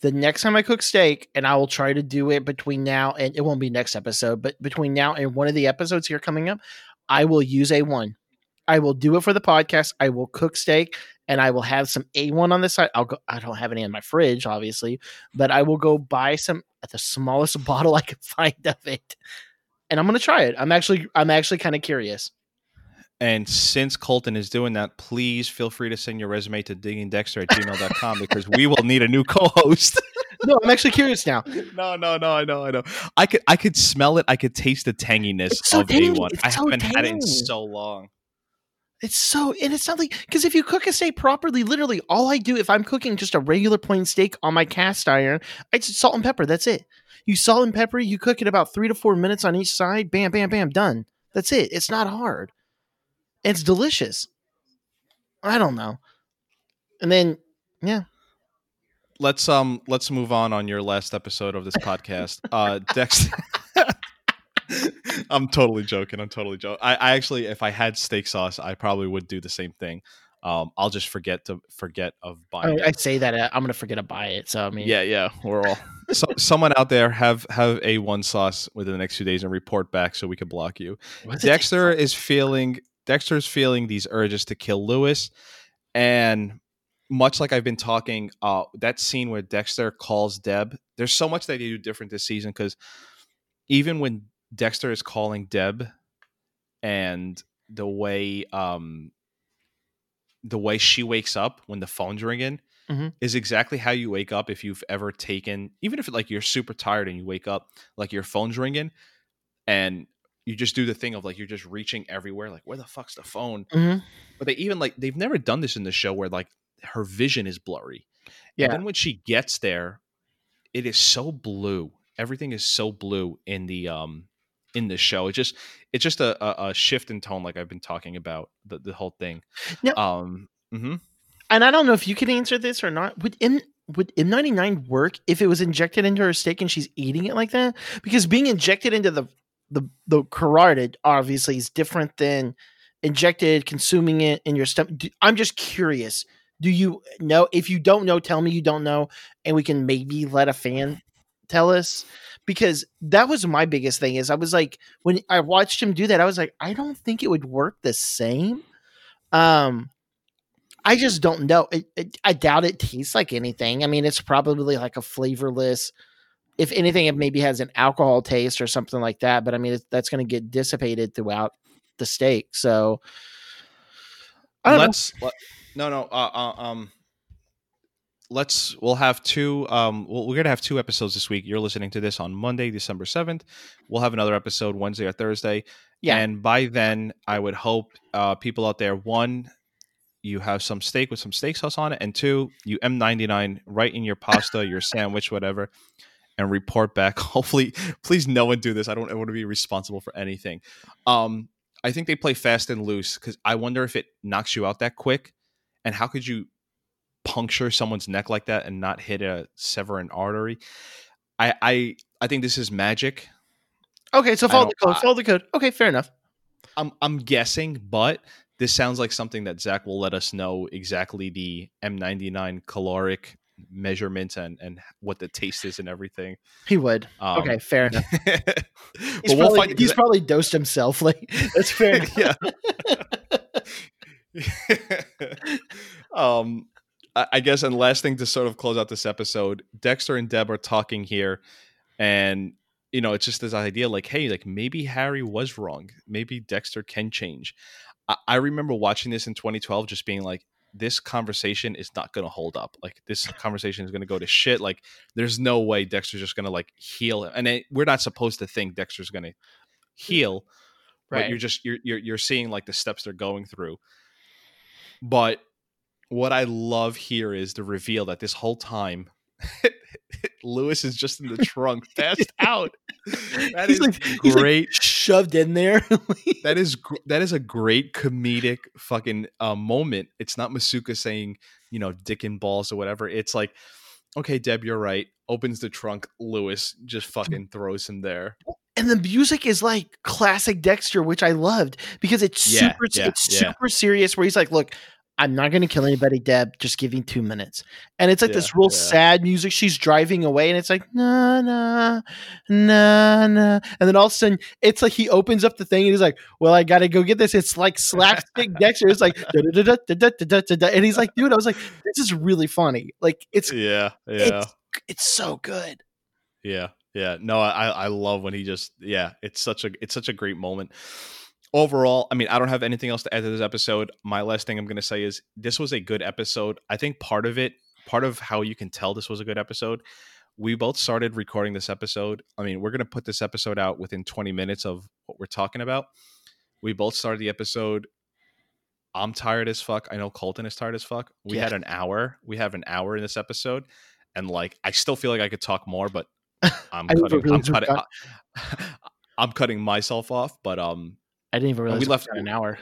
The next time I cook steak, and I will try to do it between now and it won't be next episode, but between now and one of the episodes here coming up, I will use A1. I will do it for the podcast. I will cook steak and I will have some A1 on the side. I'll go, I don't have any in my fridge, obviously, but I will go buy some at the smallest bottle I can find of it. And I'm gonna try it. I'm actually I'm actually kind of curious. And since Colton is doing that, please feel free to send your resume to diggingdexter at gmail.com because we will need a new co-host. No, I'm actually curious now. no, no, no, I know, I know. I could I could smell it. I could taste the tanginess so of tangy. A1. It's I so haven't had it in so long. It's so, and it's not like because if you cook a steak properly, literally all I do if I'm cooking just a regular plain steak on my cast iron, I just salt and pepper. That's it. You salt and pepper. You cook it about three to four minutes on each side. Bam, bam, bam. Done. That's it. It's not hard. It's delicious. I don't know. And then, yeah, Let's um let's move on on your last episode of this podcast. Uh Dexter I'm totally joking. I'm totally joking. I, I actually if I had steak sauce, I probably would do the same thing. Um I'll just forget to forget of I, buying it. I say that uh, I'm gonna forget to buy it. So I mean, Yeah, yeah, we're all. So, someone out there have have A1 sauce within the next few days and report back so we can block you. What's Dexter is feeling Dexter is feeling these urges to kill Louis, and much like I've been talking, uh, that scene where Dexter calls Deb. There's so much that they do different this season because even when Dexter is calling Deb, and the way um the way she wakes up when the phone's ringing Mhm. is exactly how you wake up if you've ever taken even if like you're super tired and you wake up like your phone's ringing and you just do the thing of like you're just reaching everywhere like where the fuck's the phone Mhm. but they even like they've never done this in the show where like her vision is blurry Yeah. and then when she gets there it is so blue everything is so blue in the um in the show it's just it's just a, a, a shift in tone like i've been talking about the, the whole thing Now- um mhm. and I don't know if you can answer this or not. Would M would M99 work if it was injected into her steak and she's eating it like that? Because being injected into the the the carotid obviously is different than injected consuming it in your stomach. I'm just curious. Do you know? If you don't know, tell me you don't know, and we can maybe let a fan tell us. Because that was my biggest thing. Is I was like, when I watched him do that, I was like, I don't think it would work the same. Um, I just don't know. It, it, I doubt it tastes like anything. I mean, it's probably like a flavorless. If anything, it maybe has an alcohol taste or something like that. But I mean, that's going to get dissipated throughout the steak. So I don't know. let's let, no no uh, uh, um let's we'll have two um well, we're gonna have two episodes this week. You're listening to this on monday december 7th we'll have another episode wednesday or thursday. Yeah. and by then i would hope uh people out there one you have some steak with some steak sauce on it and two you m99 right in your pasta your sandwich whatever and report back. Hopefully please no one do this. I don't want to be responsible for anything. Um I think they play fast and loose because I wonder if it knocks you out that quick, and how could you puncture someone's neck like that and not hit a sever an artery? I I I think this is magic. Okay, so follow the code. Follow the code. Okay, fair enough. I'm I'm guessing, but this sounds like something that Zach will let us know exactly the M99 caloric measurements and and what the taste is and everything. He would. Um, okay, fair. enough. He's, we'll probably, find he's probably dosed himself. Like that's fair. yeah. um, I, guess, and last thing to sort of close out this episode, Dexter and Deb are talking here, and you know, it's just this idea, like, hey, like maybe Harry was wrong. Maybe Dexter can change. I, I remember watching this in 2012, just being like, this conversation is not going to hold up. Like this conversation is going to go to shit. Like there's no way Dexter's just going to like heal him. And it, we're not supposed to think Dexter's going to heal, right. but you're just you're, you're you're seeing like the steps they're going through. But what I love here is the reveal that this whole time Louis is just in the trunk, passed out. That He's is like- he's like great. shoved in there. that is that is a great comedic fucking uh, moment. It's not Masuka saying you know dick and balls or whatever. It's like, okay, Deb, you're right. Opens the trunk. Louis just fucking throws him there. and the music is like classic Dexter, which I loved because it's Yeah, super yeah, it's yeah. super serious. Where he's like, "Look, I'm not going to kill anybody, Deb. Just give me two minutes. And it's like yeah, this real yeah. sad music. She's driving away, and it's like, na, na, na, na. And then all of a sudden, it's like he opens up the thing and he's like, well, I got to go get this. It's like slapstick Dexter. It's like, da, da, da, da, da, da, da, and he's like, dude, I was like, this is really funny. Like, it's, yeah, yeah. It's, it's so good. Yeah. Yeah. No, I, I love when he just, yeah, it's such a, it's such a great moment. Overall, I mean, I don't have anything else to add to this episode. My last thing I'm going to say is this was a good episode. I think part of it, part of how you can tell this was a good episode, we both started recording this episode. I mean, we're going to put this episode out within 20 minutes of what we're talking about. We both started the episode. I'm tired as fuck. I know Colton is tired as fuck. We Yeah. had an hour. We have an hour in this episode, and like, I still feel like I could talk more, but I'm cutting. I'm cutting. I'm cutting myself off, but um, I didn't even we realize we left- an hour.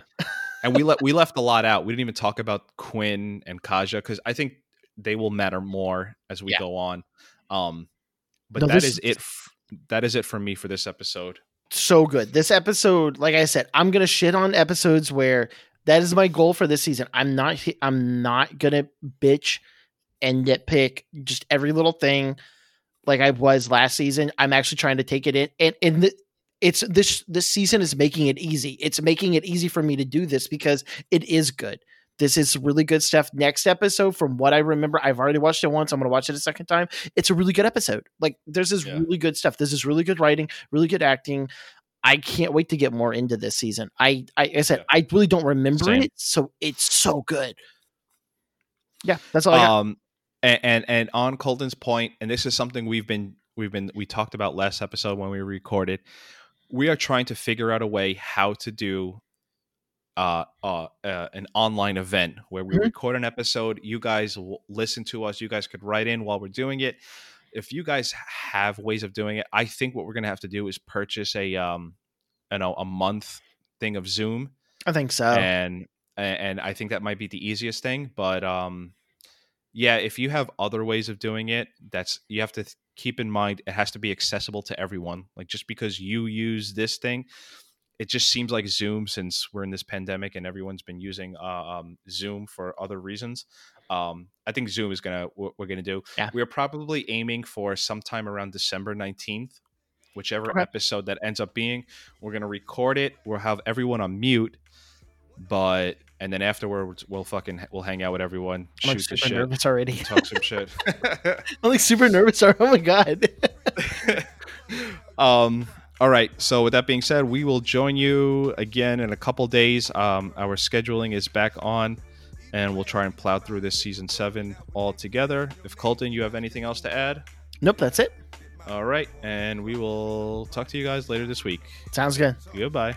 and we let we left a lot out. We didn't even talk about Quinn and Kaja because I think they will matter more as we Yeah. go on. Um, but No, that this- is it. f- That is it for me for this episode. so good. This episode, like I said, I'm gonna shit on episodes where that is my goal for this season. I'm not. I'm not gonna bitch and nitpick just every little thing like I was last season. I'm actually trying to take it in, and and the, it's this this season is making it easy. It's making it easy for me to do this because it is good. This is really good stuff. Next episode, from what I remember, I've already watched it once. I'm going to watch it a second time. It's a really good episode. Like, there's this Yeah. really good stuff. This is really good writing, really good acting. I can't wait to get more into this season. I, I, I said, Yeah. I really don't remember Same. it, so it's so good. Yeah, that's all I got. Um, and, and and on Colton's point, and this is something we've been we've been we talked about last episode when we recorded. We are trying to figure out a way how to do uh, uh, uh, an online event where we Mhm. record an episode. You guys will listen to us. You guys could write in while we're doing it. If you guys have ways of doing it, I think what we're gonna have to do is purchase a um, you know, a month thing of Zoom I think so. and and I think that might be the easiest thing. But um, yeah, if you have other ways of doing it, that's you have to th- keep in mind it has to be accessible to everyone. Like just because you use this thing, it just seems like Zoom since we're in this pandemic and everyone's been using uh, um, Zoom for other reasons. Um, I think Zoom is gonna what we're gonna do. Yeah. We're probably aiming for sometime around December nineteenth. Whichever Okay. episode that ends up being, we're gonna record it. We'll have everyone on mute, but and then afterwards we'll fucking we'll hang out with everyone, I'm like super shit, nervous already. talk some shit. I'm like super nervous. already. Oh my god. um all right so with that being said we will join you again in a couple days um our scheduling is back on and we'll try and plow through this season seven all together if colton you have anything else to add nope, that's it. all right and we will talk to you guys later this week Sounds good. goodbye